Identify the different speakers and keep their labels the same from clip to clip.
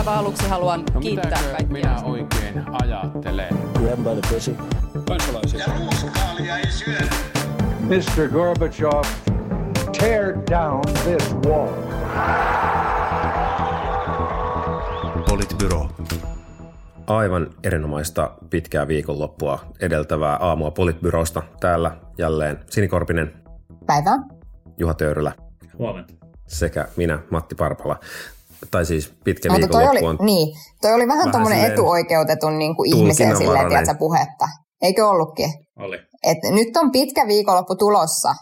Speaker 1: aivan aluksi haluan no, kiittää kaikkia.
Speaker 2: minä oikein ajattelen?
Speaker 3: Grab by the pussy.
Speaker 4: Kansalaisia. Ja ruuskaalia ei syödä.
Speaker 5: Mr. Gorbachev, tear down this wall.
Speaker 6: Politbyro. Aivan erinomaista pitkää viikonloppua edeltävää aamua Politbyrosta. Täällä jälleen Sinikorpinen.
Speaker 7: Päivää.
Speaker 6: Juha Töyrylä.
Speaker 8: Huomenta.
Speaker 6: Sekä minä, Matti Parpala tai siis pitkä
Speaker 7: Mutta toi
Speaker 6: viikonloppu
Speaker 7: oli, on niin, toi oli vähän, vähän tuommoinen etuoikeutetun niin kuin ihmisen silleen, tiedätkö, puhetta. Eikö ollutkin?
Speaker 8: Oli.
Speaker 7: Et nyt on pitkä viikonloppu tulossa.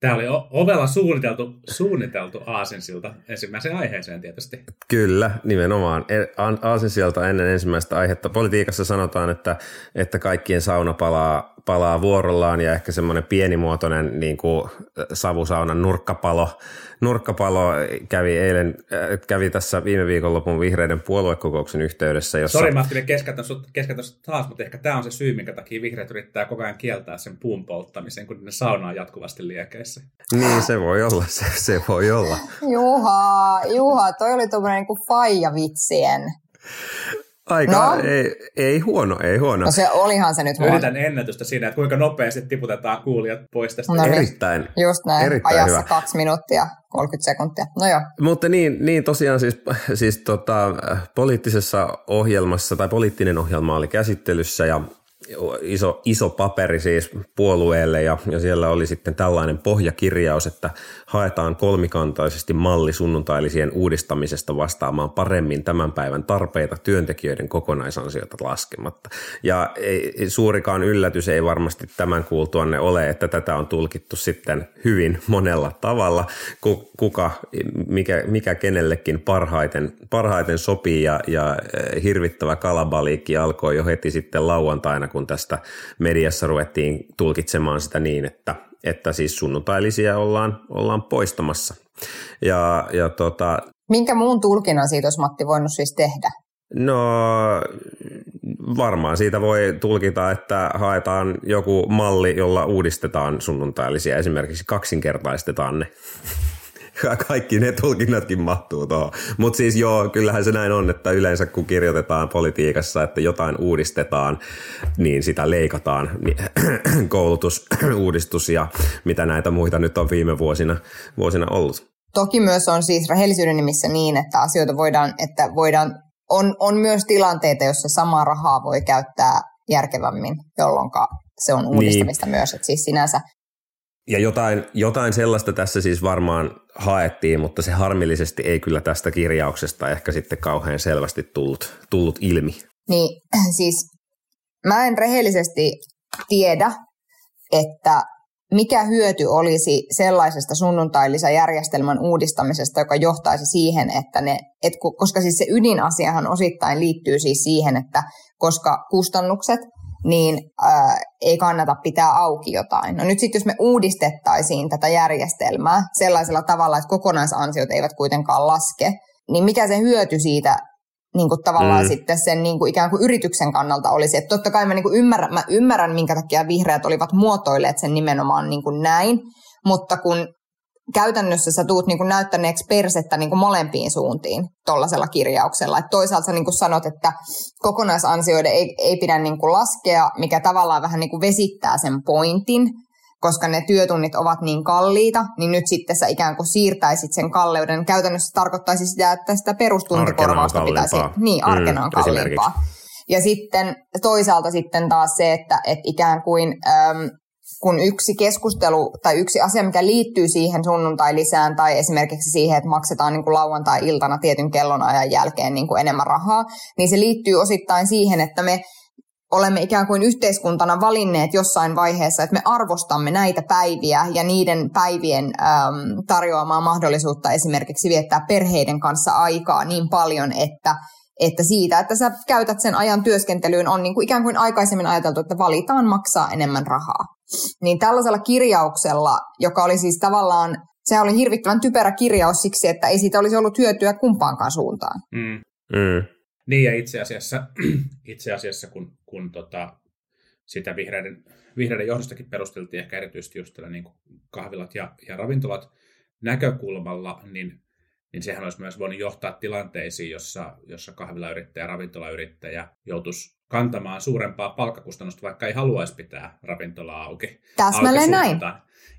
Speaker 8: Tämä oli ovella suunniteltu, suunniteltu aasinsilta ensimmäiseen aiheeseen tietysti.
Speaker 6: Kyllä, nimenomaan. E, aasinsilta ennen ensimmäistä aihetta. Politiikassa sanotaan, että, että kaikkien sauna palaa palaa vuorollaan ja ehkä semmoinen pienimuotoinen niin kuin savusaunan nurkkapalo, nurkkapalo kävi eilen, äh, kävi tässä viime viikonlopun vihreiden puoluekokouksen yhteydessä. Jossa...
Speaker 8: Sori Matti, keskeytän sut, keskeytän sut taas, mutta ehkä tämä on se syy, minkä takia vihreät yrittää koko ajan kieltää sen puun polttamisen, kun ne sauna on jatkuvasti liekeissä.
Speaker 6: Niin, se voi olla, se, se voi olla.
Speaker 7: Juha, Juha, toi oli tuommoinen niin faija-vitsien
Speaker 6: Aika, no. ei, ei huono, ei huono.
Speaker 7: No se olihan se nyt
Speaker 8: huono. Yritän ennätystä siinä, että kuinka nopeasti tiputetaan kuulijat pois tästä.
Speaker 7: No
Speaker 6: niin. Erittäin.
Speaker 7: Just näin,
Speaker 6: erittäin
Speaker 7: ajassa
Speaker 6: hyvä.
Speaker 7: kaksi minuuttia, 30 sekuntia. No joo.
Speaker 6: Mutta niin, niin tosiaan siis, siis tota, poliittisessa ohjelmassa tai poliittinen ohjelma oli käsittelyssä ja iso, iso paperi siis puolueelle ja, ja siellä oli sitten tällainen pohjakirjaus, että haetaan kolmikantaisesti malli sunnuntailisien uudistamisesta vastaamaan paremmin tämän päivän tarpeita työntekijöiden kokonaisansiota laskematta. Ja ei, suurikaan yllätys ei varmasti tämän kuultuanne ole, että tätä on tulkittu sitten hyvin monella tavalla, kuka, mikä, mikä kenellekin parhaiten, parhaiten sopii ja, ja eh, hirvittävä kalabaliikki alkoi jo heti sitten lauantaina, kun tästä mediassa ruvettiin tulkitsemaan sitä niin, että, että siis sunnuntailisia ollaan, ollaan poistamassa. Ja, ja tota,
Speaker 7: Minkä muun tulkinnan siitä olisi Matti voinut siis tehdä?
Speaker 6: No varmaan siitä voi tulkita, että haetaan joku malli, jolla uudistetaan sunnuntailisia, esimerkiksi kaksinkertaistetaan ne. Kaikki ne tulkinnatkin mahtuu tuohon. Mutta siis joo, kyllähän se näin on, että yleensä kun kirjoitetaan politiikassa, että jotain uudistetaan, niin sitä leikataan. Koulutus, uudistus ja mitä näitä muita nyt on viime vuosina, vuosina ollut.
Speaker 7: Toki myös on siis rehellisyyden nimissä niin, että asioita voidaan, että voidaan, on, on myös tilanteita, joissa samaa rahaa voi käyttää järkevämmin, jolloin se on uudistamista niin. myös. Että siis sinänsä
Speaker 6: ja jotain, jotain sellaista tässä siis varmaan haettiin, mutta se harmillisesti ei kyllä tästä kirjauksesta ehkä sitten kauhean selvästi tullut, tullut ilmi.
Speaker 7: Niin, siis mä en rehellisesti tiedä, että mikä hyöty olisi sellaisesta sunnuntailisäjärjestelmän uudistamisesta, joka johtaisi siihen, että ne, et, koska siis se ydinasiahan osittain liittyy siis siihen, että koska kustannukset – niin ää, ei kannata pitää auki jotain. No nyt sitten jos me uudistettaisiin tätä järjestelmää sellaisella tavalla, että kokonaisansiot eivät kuitenkaan laske, niin mikä se hyöty siitä niin kuin tavallaan mm. sitten sen niin kuin ikään kuin yrityksen kannalta olisi. Että totta kai mä, niin kuin ymmärrän, mä ymmärrän, minkä takia vihreät olivat muotoilleet sen nimenomaan niin kuin näin, mutta kun käytännössä sä tuut niin kuin näyttäneeksi persettä niin kuin molempiin suuntiin tuollaisella kirjauksella. Et toisaalta sä niin kuin sanot, että kokonaisansioiden ei, ei pidä niin kuin laskea, mikä tavallaan vähän niin kuin vesittää sen pointin, koska ne työtunnit ovat niin kalliita, niin nyt sitten sä ikään kuin siirtäisit sen kalleuden. Käytännössä tarkoittaisi sitä, että sitä perustuntikorvausta pitäisi... Niin, arkena on mm, kalliimpaa. Ja sitten toisaalta sitten taas se, että, että ikään kuin äm, kun yksi keskustelu tai yksi asia, mikä liittyy siihen sunnuntai-lisään tai esimerkiksi siihen, että maksetaan niin kuin lauantai-iltana tietyn kellonajan jälkeen niin kuin enemmän rahaa, niin se liittyy osittain siihen, että me olemme ikään kuin yhteiskuntana valinneet jossain vaiheessa, että me arvostamme näitä päiviä ja niiden päivien äm, tarjoamaa mahdollisuutta esimerkiksi viettää perheiden kanssa aikaa niin paljon, että että siitä, että sä käytät sen ajan työskentelyyn, on niin kuin ikään kuin aikaisemmin ajateltu, että valitaan maksaa enemmän rahaa. Niin tällaisella kirjauksella, joka oli siis tavallaan, se oli hirvittävän typerä kirjaus siksi, että ei siitä olisi ollut hyötyä kumpaankaan suuntaan.
Speaker 8: Mm. Mm. Niin ja itse asiassa, itse asiassa kun, kun tota, sitä vihreiden, vihreiden johdostakin perusteltiin ehkä erityisesti just tällä niin kahvilat ja, ja ravintolat näkökulmalla, niin niin sehän olisi myös voinut johtaa tilanteisiin, jossa, jossa kahvilayrittäjä ja ravintolayrittäjä joutuisi kantamaan suurempaa palkkakustannusta, vaikka ei haluaisi pitää ravintolaa auki.
Speaker 7: Täsmälleen
Speaker 8: auki
Speaker 7: näin.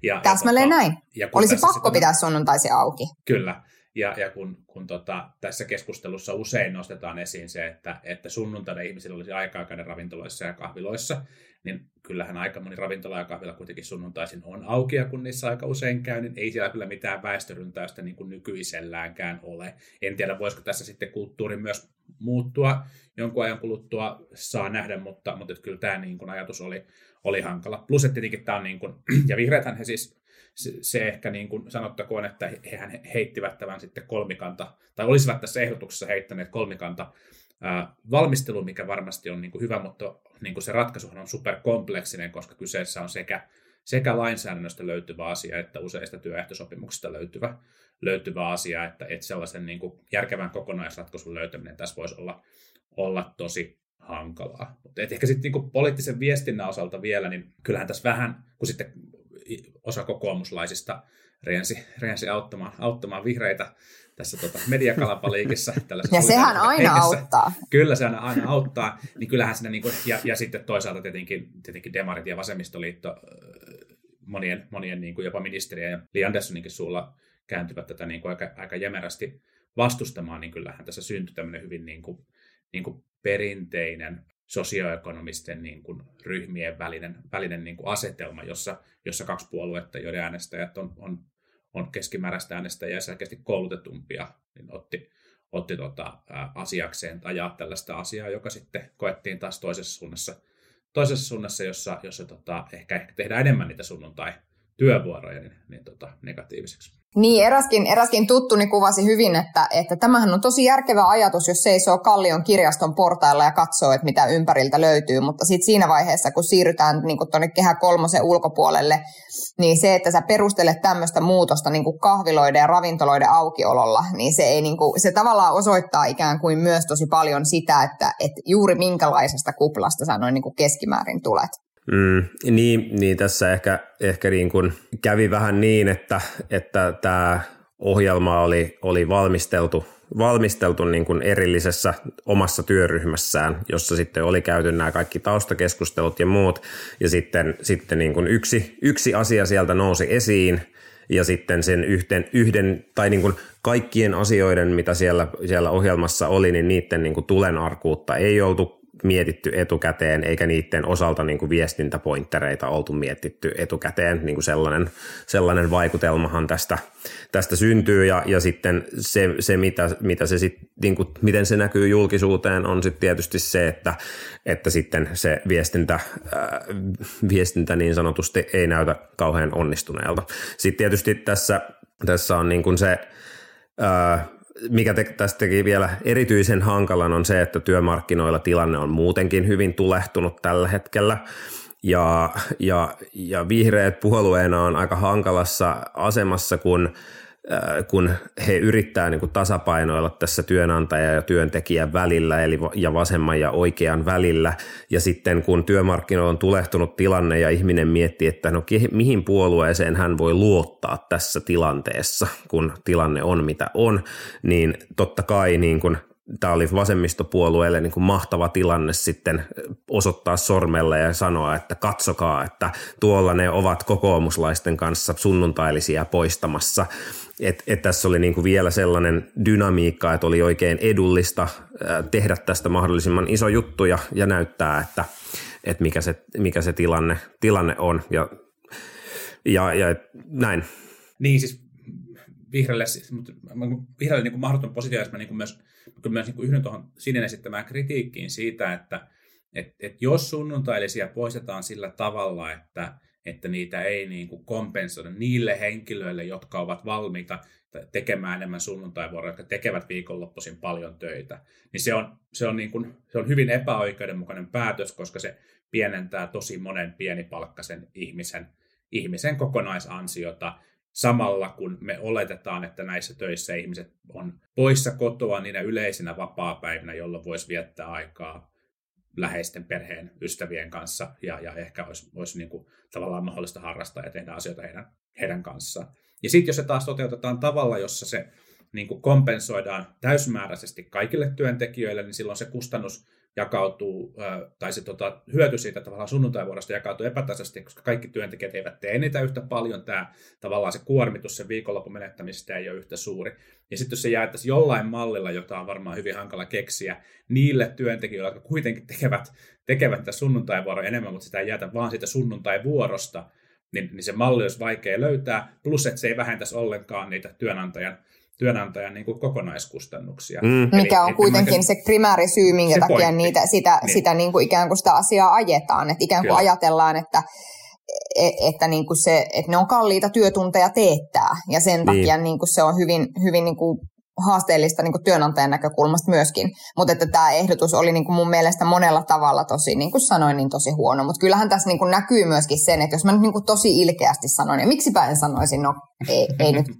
Speaker 7: Ja, Täsmälleen ja, tota, näin. Ja Olisi pakko sitten, pitää sunnuntaisin auki.
Speaker 8: Kyllä. Ja, ja kun, kun tota, tässä keskustelussa usein nostetaan esiin se, että, että sunnuntaina ihmisillä olisi aikaa käydä ravintoloissa ja kahviloissa, niin kyllähän aika moni ravintola ja kahvila kuitenkin sunnuntaisin on auki, ja kun niissä aika usein käy, niin ei siellä kyllä mitään väestöryntäystä niin kuin nykyiselläänkään ole. En tiedä, voisiko tässä sitten kulttuuri myös muuttua jonkun ajan kuluttua, saa nähdä, mutta, mutta kyllä tämä niin kuin ajatus oli, oli hankala. Plus, että tietenkin tämä on, niin kuin, ja vihreäthän he siis se, se ehkä niin kuin sanottakoon, että hehän heittivät tämän sitten kolmikanta, tai olisivat tässä ehdotuksessa heittäneet kolmikanta valmistelu, mikä varmasti on niin kuin hyvä, mutta niin kuin se ratkaisuhan on superkompleksinen, koska kyseessä on sekä, sekä lainsäädännöstä löytyvä asia, että useista työehtosopimuksista löytyvä, löytyvä asia, että, että sellaisen niin kuin järkevän kokonaisratkaisun löytäminen tässä voisi olla, olla tosi hankalaa. Mutta ehkä sitten niin poliittisen viestinnän osalta vielä, niin kyllähän tässä vähän, kun sitten osa kokoomuslaisista riensi, riensi auttamaan, auttamaan vihreitä tässä tota, mediakalapaliikissa.
Speaker 7: ja sehän aina hengessä. auttaa.
Speaker 8: Kyllä, se aina auttaa. Niin kyllähän siinä, niin kuin, ja, ja sitten toisaalta tietenkin, tietenkin Demarit ja Vasemmistoliitto monien, monien niin kuin jopa ministerien ja Li Anderssoninkin suulla kääntyvät tätä niin kuin aika, aika jämerästi vastustamaan, niin kyllähän tässä syntyi tämmöinen hyvin niin kuin, niin kuin perinteinen sosioekonomisten niin kuin, ryhmien välinen, välinen niin kuin asetelma, jossa, jossa kaksi puoluetta, joiden äänestäjät on, on, on keskimääräistä äänestäjää ja selkeästi koulutetumpia, niin otti, otti tota, asiakseen ajaa tällaista asiaa, joka sitten koettiin taas toisessa suunnassa, toisessa suunnassa jossa, jossa tota, ehkä, ehkä tehdään enemmän niitä sunnuntai-työvuoroja niin, niin tota, negatiiviseksi.
Speaker 7: Niin, eräskin, eräskin tuttuni kuvasi hyvin, että, että tämähän on tosi järkevä ajatus, jos seisoo Kallion kirjaston portailla ja katsoo, että mitä ympäriltä löytyy, mutta sitten siinä vaiheessa, kun siirrytään niin tuonne Kehä kolmosen ulkopuolelle, niin se, että sä perustelet tämmöistä muutosta niin kuin kahviloiden ja ravintoloiden aukiololla, niin se, ei, niin kuin, se tavallaan osoittaa ikään kuin myös tosi paljon sitä, että, että juuri minkälaisesta kuplasta sä noin niin kuin keskimäärin tulet.
Speaker 6: Mm, niin, niin, tässä ehkä, ehkä niin kuin kävi vähän niin, että, että tämä ohjelma oli, oli valmisteltu, valmisteltu niin kuin erillisessä omassa työryhmässään, jossa sitten oli käyty nämä kaikki taustakeskustelut ja muut, ja sitten, sitten niin kuin yksi, yksi asia sieltä nousi esiin, ja sitten sen yhden, yhden tai niin kuin kaikkien asioiden, mitä siellä, siellä ohjelmassa oli, niin niiden niin kuin tulenarkuutta ei oltu mietitty etukäteen, eikä niiden osalta niin kuin viestintäpointtereita oltu mietitty etukäteen. Niin kuin sellainen, sellainen vaikutelmahan tästä, tästä syntyy, ja, ja sitten se, se mitä, mitä se sit, niin kuin, miten se näkyy julkisuuteen, on sitten tietysti se, että, että sitten se viestintä, äh, viestintä niin sanotusti ei näytä kauhean onnistuneelta. Sitten tietysti tässä, tässä on niin kuin se, äh, mikä te, tästä teki vielä erityisen hankalan on se, että työmarkkinoilla tilanne on muutenkin hyvin tulehtunut tällä hetkellä. Ja, ja, ja vihreät puolueena on aika hankalassa asemassa, kun kun he yrittää niin kuin tasapainoilla tässä työnantaja ja työntekijän välillä, eli ja vasemman ja oikean välillä, ja sitten kun työmarkkinoilla on tulehtunut tilanne ja ihminen miettii, että no mihin puolueeseen hän voi luottaa tässä tilanteessa, kun tilanne on mitä on, niin totta kai niin kuin tämä oli vasemmistopuolueelle niin kuin mahtava tilanne sitten osoittaa sormella ja sanoa, että katsokaa, että tuolla ne ovat kokoomuslaisten kanssa sunnuntailisia poistamassa. Et, et tässä oli niin kuin vielä sellainen dynamiikka, että oli oikein edullista tehdä tästä mahdollisimman iso juttu ja, ja näyttää, että, että mikä, se, mikä se tilanne, tilanne on ja, ja, ja näin.
Speaker 8: Niin siis vihreälle, siis, vihreälle niin mahdoton positiivismi niin kuin myös kyllä myös niin yhdyn tuohon Sinen esittämään kritiikkiin siitä, että et, et jos sunnuntailisia poistetaan sillä tavalla, että, että niitä ei niin kuin kompensoida niille henkilöille, jotka ovat valmiita tekemään enemmän sunnuntaivuoroja, jotka tekevät viikonloppuisin paljon töitä, niin se on, se on, niin kuin, se on hyvin epäoikeudenmukainen päätös, koska se pienentää tosi monen pienipalkkaisen ihmisen, ihmisen kokonaisansiota samalla kun me oletetaan, että näissä töissä ihmiset on poissa kotoa niinä yleisinä vapaa-päivinä, jolloin voisi viettää aikaa läheisten perheen, ystävien kanssa ja, ja ehkä olisi, olisi niin kuin tavallaan mahdollista harrastaa ja tehdä asioita heidän, heidän kanssaan. Ja sitten jos se taas toteutetaan tavalla, jossa se niin kuin kompensoidaan täysmääräisesti kaikille työntekijöille, niin silloin se kustannus jakautuu, tai se tota, hyöty siitä tavallaan sunnuntaivuorosta jakautuu epätasaisesti, koska kaikki työntekijät eivät tee niitä yhtä paljon. Tämä tavallaan se kuormitus sen viikonlopun menettämistä ei ole yhtä suuri. Ja sitten jos se jaettaisiin jollain mallilla, jota on varmaan hyvin hankala keksiä, niille työntekijöille, jotka kuitenkin tekevät, tekevät tätä sunnuntaivuoroa enemmän, mutta sitä ei jäätä vaan siitä sunnuntaivuorosta, niin, niin se malli olisi vaikea löytää, plus että se ei vähentäisi ollenkaan niitä työnantajan työnantajan niin kuin kokonaiskustannuksia.
Speaker 7: Mm. Eli, Mikä on kuitenkin se primääri syy, minkä takia pointti. niitä, sitä, niin. sitä niin kuin ikään kuin sitä asiaa ajetaan. Että ikään kuin Kyllä. ajatellaan, että, e- että, niin kuin se, että ne on kalliita työtunteja teettää. Ja sen niin. takia niin kuin se on hyvin, hyvin niin kuin haasteellista niin kuin työnantajan näkökulmasta myöskin. Mutta että tämä ehdotus oli niin kuin mun mielestä monella tavalla tosi, niin kuin sanoin, niin tosi huono. Mutta kyllähän tässä niin kuin näkyy myöskin sen, että jos mä nyt niin kuin tosi ilkeästi sanoin, ja miksipä en sanoisin, no ei, ei nyt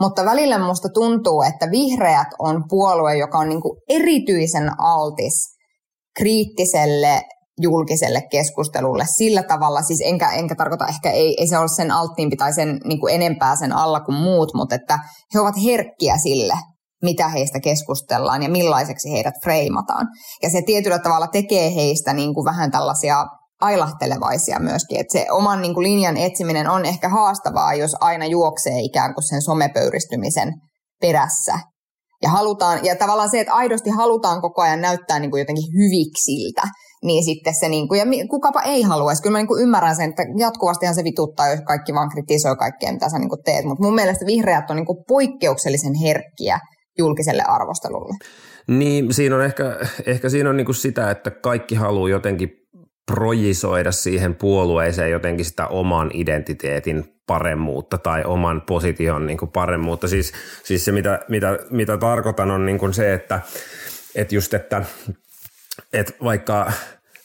Speaker 7: Mutta välillä musta tuntuu, että vihreät on puolue, joka on niinku erityisen altis kriittiselle julkiselle keskustelulle sillä tavalla, siis enkä, enkä tarkoita ehkä, ei, ei se ole sen alttiimpi tai sen niin kuin enempää sen alla kuin muut, mutta että he ovat herkkiä sille, mitä heistä keskustellaan ja millaiseksi heidät freimataan. Ja se tietyllä tavalla tekee heistä niin kuin vähän tällaisia ailahtelevaisia myöskin. Että se oman niin kuin, linjan etsiminen on ehkä haastavaa, jos aina juoksee ikään kuin sen somepöyristymisen perässä. Ja, halutaan, ja tavallaan se, että aidosti halutaan koko ajan näyttää niin kuin jotenkin hyviksiltä, niin sitten se, niin kuin, ja kukapa ei haluaisi. Kyllä mä niin kuin ymmärrän sen, että jatkuvastihan se vituttaa, jos kaikki vaan kritisoi kaikkea, mitä sä niin kuin teet. Mutta mun mielestä vihreät on niin kuin poikkeuksellisen herkkiä julkiselle arvostelulle.
Speaker 6: Niin, siinä on ehkä, ehkä siinä on niin kuin sitä, että kaikki haluaa jotenkin projisoida siihen puolueeseen jotenkin sitä oman identiteetin paremmuutta tai oman position niin kuin paremmuutta. Siis, siis se, mitä, mitä, mitä tarkoitan, on niin kuin se, että, että just, että, että vaikka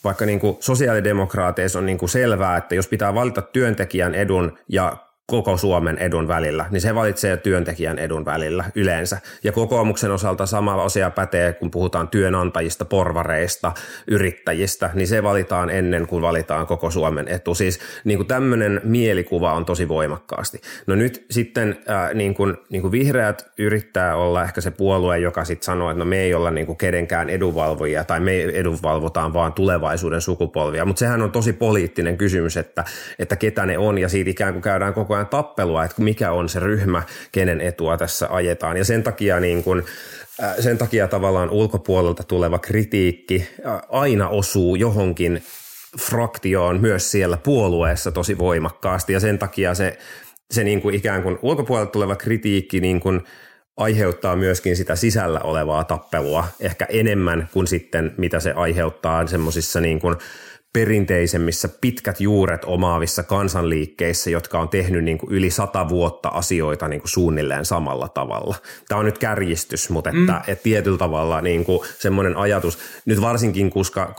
Speaker 6: vaikka niin kuin sosiaalidemokraateissa on niin kuin selvää, että jos pitää valita työntekijän edun ja koko Suomen edun välillä, niin se valitsee työntekijän edun välillä yleensä. Ja kokoomuksen osalta sama asia pätee, kun puhutaan työnantajista, porvareista, yrittäjistä, niin se valitaan ennen kuin valitaan koko Suomen etu. Siis niin kuin tämmöinen mielikuva on tosi voimakkaasti. No nyt sitten äh, niin kuin, niin kuin vihreät yrittää olla ehkä se puolue, joka sitten sanoo, että no me ei olla niin kuin kenenkään edunvalvojia tai me edunvalvotaan vaan tulevaisuuden sukupolvia, mutta sehän on tosi poliittinen kysymys, että, että ketä ne on ja siitä ikään kuin käydään koko tappelua, että mikä on se ryhmä, kenen etua tässä ajetaan. Ja sen takia, niin kuin, äh, sen takia tavallaan ulkopuolelta tuleva kritiikki äh, aina osuu johonkin fraktioon myös siellä puolueessa tosi voimakkaasti ja sen takia se, se niin kuin ikään kuin ulkopuolelta tuleva kritiikki niin kuin aiheuttaa myöskin sitä sisällä olevaa tappelua ehkä enemmän kuin sitten mitä se aiheuttaa semmoisissa niin kuin perinteisemmissä pitkät juuret omaavissa kansanliikkeissä, jotka on tehnyt niin kuin yli sata vuotta asioita niin kuin suunnilleen samalla tavalla. Tämä on nyt kärjistys, mutta että, mm. että tietyllä tavalla niin kuin semmoinen ajatus, nyt varsinkin koska,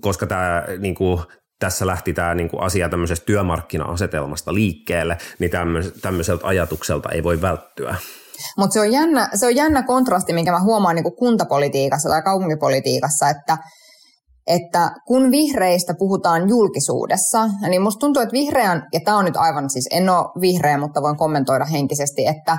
Speaker 6: koska tämä niin kuin, tässä lähti tämä niin kuin asia tämmöisestä työmarkkina-asetelmasta liikkeelle, niin tämmöiseltä ajatukselta ei voi välttyä.
Speaker 7: Mutta se, on jännä, se on jännä kontrasti, minkä mä huomaan niin kuin kuntapolitiikassa tai kaupunkipolitiikassa, että – että kun vihreistä puhutaan julkisuudessa, niin musta tuntuu, että vihreän, ja tämä on nyt aivan siis, en ole vihreä, mutta voin kommentoida henkisesti, että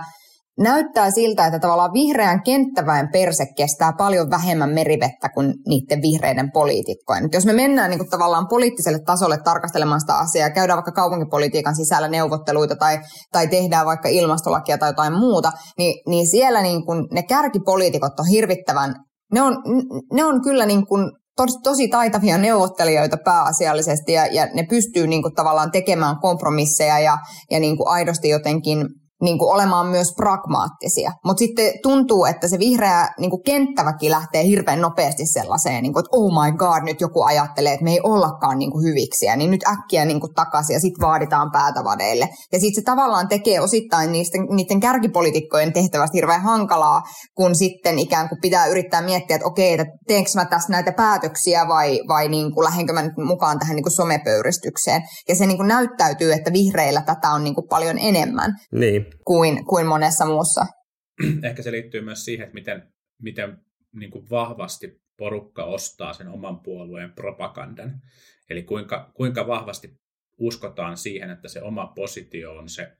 Speaker 7: näyttää siltä, että tavallaan vihreän kenttäväen perse kestää paljon vähemmän merivettä kuin niiden vihreiden poliitikkojen. Jos me mennään niin kuin tavallaan poliittiselle tasolle tarkastelemaan sitä asiaa, käydään vaikka kaupunkipolitiikan sisällä neuvotteluita tai, tai tehdään vaikka ilmastolakia tai jotain muuta, niin, niin siellä niin kuin ne kärkipoliitikot on hirvittävän ne on, ne on kyllä niin kuin tos, tosi taitavia neuvottelijoita pääasiallisesti ja, ja ne pystyy niin kuin, tavallaan tekemään kompromisseja ja, ja niin kuin aidosti jotenkin niin kuin olemaan myös pragmaattisia. Mutta sitten tuntuu, että se vihreä niin kuin kenttäväkin lähtee hirveän nopeasti sellaiseen, niin kuin, että oh my god, nyt joku ajattelee, että me ei ollakaan niin kuin hyviksiä, niin nyt äkkiä niin kuin takaisin ja sitten vaaditaan päätä vadeille. Ja sitten se tavallaan tekee osittain niistä, niiden kärkipolitiikkojen tehtävästä hirveän hankalaa, kun sitten ikään kuin pitää yrittää miettiä, että okei, että teenkö mä tässä näitä päätöksiä vai, vai niin kuin lähdenkö mä nyt mukaan tähän niin kuin somepöyristykseen. Ja se niin kuin näyttäytyy, että vihreillä tätä on niin kuin paljon enemmän.
Speaker 6: Niin
Speaker 7: kuin, kuin monessa muussa.
Speaker 8: Ehkä se liittyy myös siihen, että miten, miten niin kuin vahvasti porukka ostaa sen oman puolueen propagandan. Eli kuinka, kuinka vahvasti uskotaan siihen, että se oma positio on se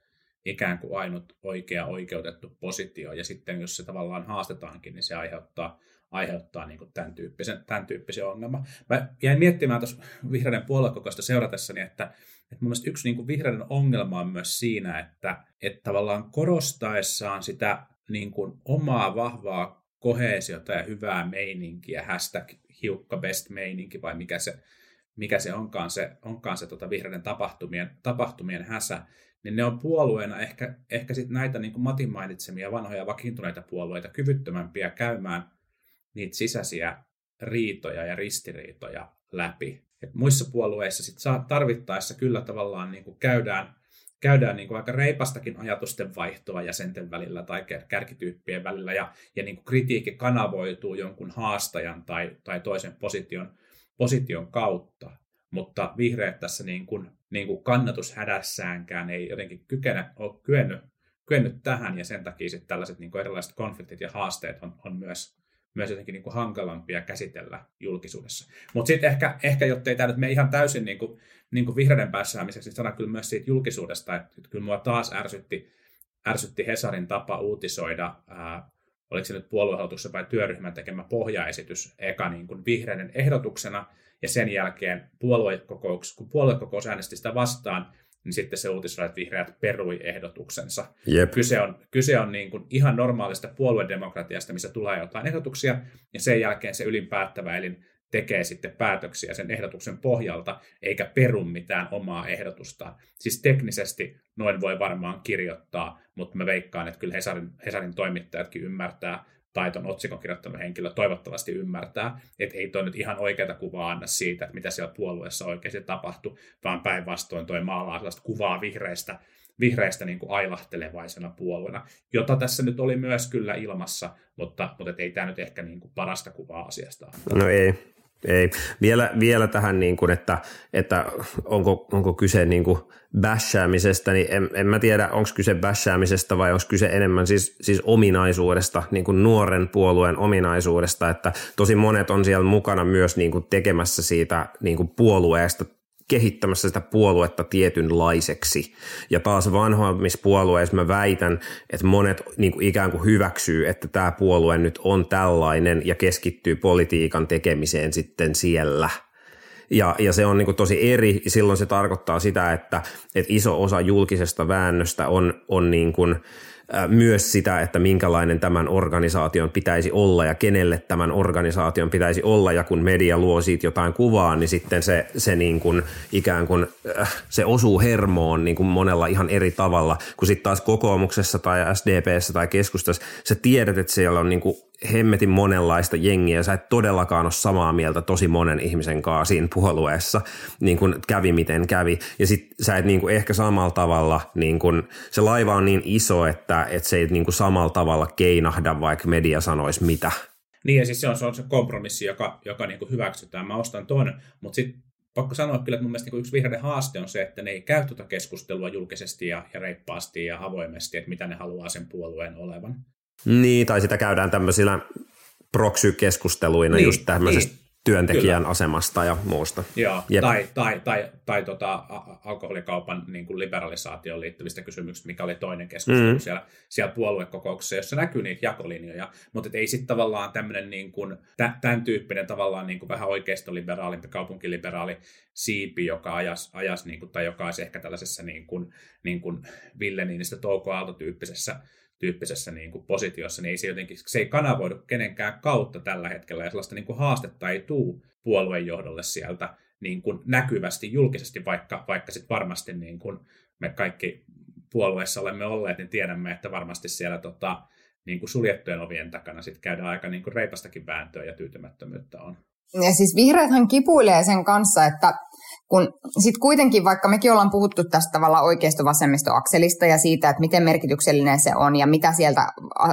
Speaker 8: ikään kuin ainut oikea oikeutettu positio, ja sitten jos se tavallaan haastetaankin, niin se aiheuttaa, aiheuttaa niin kuin tämän, tyyppisen, tämän tyyppisen ongelman. Mä jäin miettimään tuossa vihreiden puoluekokoista seuratessani, että, että mun mielestä yksi niin kuin vihreiden ongelma on myös siinä, että, että tavallaan korostaessaan sitä niin kuin omaa vahvaa kohesiota ja hyvää meininkiä, hashtag hiukka best meininki vai mikä se, mikä se onkaan se, onkaan se tota vihreiden tapahtumien, tapahtumien häsä, niin ne on puolueena ehkä, ehkä sit näitä niin kuin Matin mainitsemia vanhoja vakiintuneita puolueita kyvyttömämpiä käymään niitä sisäisiä riitoja ja ristiriitoja läpi. Muissa puolueissa sit saa tarvittaessa kyllä tavallaan niin kuin käydään, käydään niin kuin aika reipastakin ajatusten vaihtoa jäsenten välillä tai kärkityyppien välillä, ja, ja niin kuin kritiikki kanavoituu jonkun haastajan tai, tai toisen position, position kautta. Mutta vihreät tässä niin kuin, niin kuin kannatushädässäänkään ei jotenkin kykene, ole kyennyt, kyennyt tähän, ja sen takia sitten tällaiset niin kuin erilaiset konfliktit ja haasteet on, on myös, myös jotenkin niin kuin hankalampia käsitellä julkisuudessa. Mutta sitten ehkä, ehkä jotta ei tämä nyt mene ihan täysin niin kuin, niin kuin vihreiden päässäämiseksi, niin sanon kyllä myös siitä julkisuudesta, että, että kyllä mua taas ärsytti, ärsytti Hesarin tapa uutisoida, ää, oliko se nyt puoluehallituksen vai työryhmän tekemä pohjaesitys eka niin kuin vihreiden ehdotuksena, ja sen jälkeen puoluekokous, kun puoluekokous äänesti sitä vastaan, niin sitten se uutisoi, että vihreät perui ehdotuksensa.
Speaker 6: Jep.
Speaker 8: Kyse on, kyse on niin kuin ihan normaalista puoluedemokratiasta, missä tulee jotain ehdotuksia, ja sen jälkeen se ylinpäättävä elin tekee sitten päätöksiä sen ehdotuksen pohjalta, eikä peru mitään omaa ehdotustaan. Siis teknisesti noin voi varmaan kirjoittaa, mutta mä veikkaan, että kyllä Hesarin, Hesarin toimittajatkin ymmärtää, tai ton otsikon kirjoittanut henkilö toivottavasti ymmärtää, että ei toi nyt ihan oikeata kuvaa anna siitä, että mitä siellä puolueessa oikeasti tapahtui, vaan päinvastoin toi maalaa sellaista kuvaa vihreistä, vihreistä niin kuin ailahtelevaisena puolueena, jota tässä nyt oli myös kyllä ilmassa, mutta, mutta ei tämä nyt ehkä niin kuin parasta kuvaa asiasta
Speaker 6: No ei, ei. Vielä, vielä tähän, niin kuin, että, että onko, onko kyse niin kuin bashäämisestä, niin en, en mä tiedä, onko kyse bashäämisestä vai onko kyse enemmän siis, siis ominaisuudesta, niin kuin nuoren puolueen ominaisuudesta, että tosi monet on siellä mukana myös niin kuin tekemässä siitä niin kuin puolueesta kehittämässä sitä puoluetta tietynlaiseksi. Ja taas vanhoimmissa puolueissa mä väitän, että monet niin kuin ikään kuin hyväksyy, että tämä puolue nyt on tällainen ja keskittyy politiikan tekemiseen sitten siellä. Ja, ja se on niin tosi eri. Silloin se tarkoittaa sitä, että, että iso osa julkisesta väännöstä on, on niin kuin – myös sitä, että minkälainen tämän organisaation pitäisi olla ja kenelle tämän organisaation pitäisi olla. Ja kun media luo siitä jotain kuvaa, niin sitten se, se niin kuin ikään kuin se osuu hermoon niin kuin monella ihan eri tavalla, kun sitten taas kokoomuksessa tai SDPssä tai keskustassa sä tiedät, että siellä on niin kuin hemmetin monenlaista jengiä, sä et todellakaan ole samaa mieltä tosi monen ihmisen kanssa siinä puolueessa, niin kuin kävi miten kävi, ja sit sä et niin kuin ehkä samalla tavalla, niin kuin, se laiva on niin iso, että, että se ei niin kuin samalla tavalla keinahda, vaikka media sanoisi mitä.
Speaker 8: Niin, ja siis se on se, on se kompromissi, joka, joka niin kuin hyväksytään. Mä ostan ton, mutta sitten pakko sanoa kyllä, että mun mielestä niin yksi vihreiden haaste on se, että ne ei käy tuota keskustelua julkisesti ja, ja reippaasti ja avoimesti, että mitä ne haluaa sen puolueen olevan.
Speaker 6: Niin, tai sitä käydään tämmöisillä proksykeskusteluina niin, just tämmöisestä niin. työntekijän Kyllä. asemasta ja muusta.
Speaker 8: Joo, Jep. tai, tai, tai, tai tota, alkoholikaupan niin kuin liberalisaatioon liittyvistä kysymyksistä, mikä oli toinen keskustelu mm. siellä, siellä puoluekokouksessa, jossa näkyy niitä jakolinjoja, mutta ei sitten tavallaan tämmöinen niin kuin, tämän tyyppinen tavallaan niin kuin vähän oikeistoliberaali, kaupunkiliberaali siipi, joka ajas, ajas niin kuin, tai joka olisi ehkä tällaisessa niin kuin, niin kuin Ville Niinistä Touko Aalto-tyyppisessä tyyppisessä niin kuin positiossa, niin ei se, jotenkin, se ei kanavoidu kenenkään kautta tällä hetkellä, ja sellaista niin kuin haastetta ei tule puolueen johdolle sieltä niin kuin näkyvästi, julkisesti, vaikka, vaikka sitten varmasti niin kuin me kaikki puolueessa olemme olleet, niin tiedämme, että varmasti siellä tota, niin kuin suljettujen ovien takana sit käydään aika niin kuin reipastakin vääntöä ja tyytymättömyyttä on.
Speaker 7: Ja siis vihreäthän kipuilee sen kanssa, että kun sitten kuitenkin, vaikka mekin ollaan puhuttu tästä tavalla oikeisto-vasemmisto-akselista ja siitä, että miten merkityksellinen se on ja mitä sieltä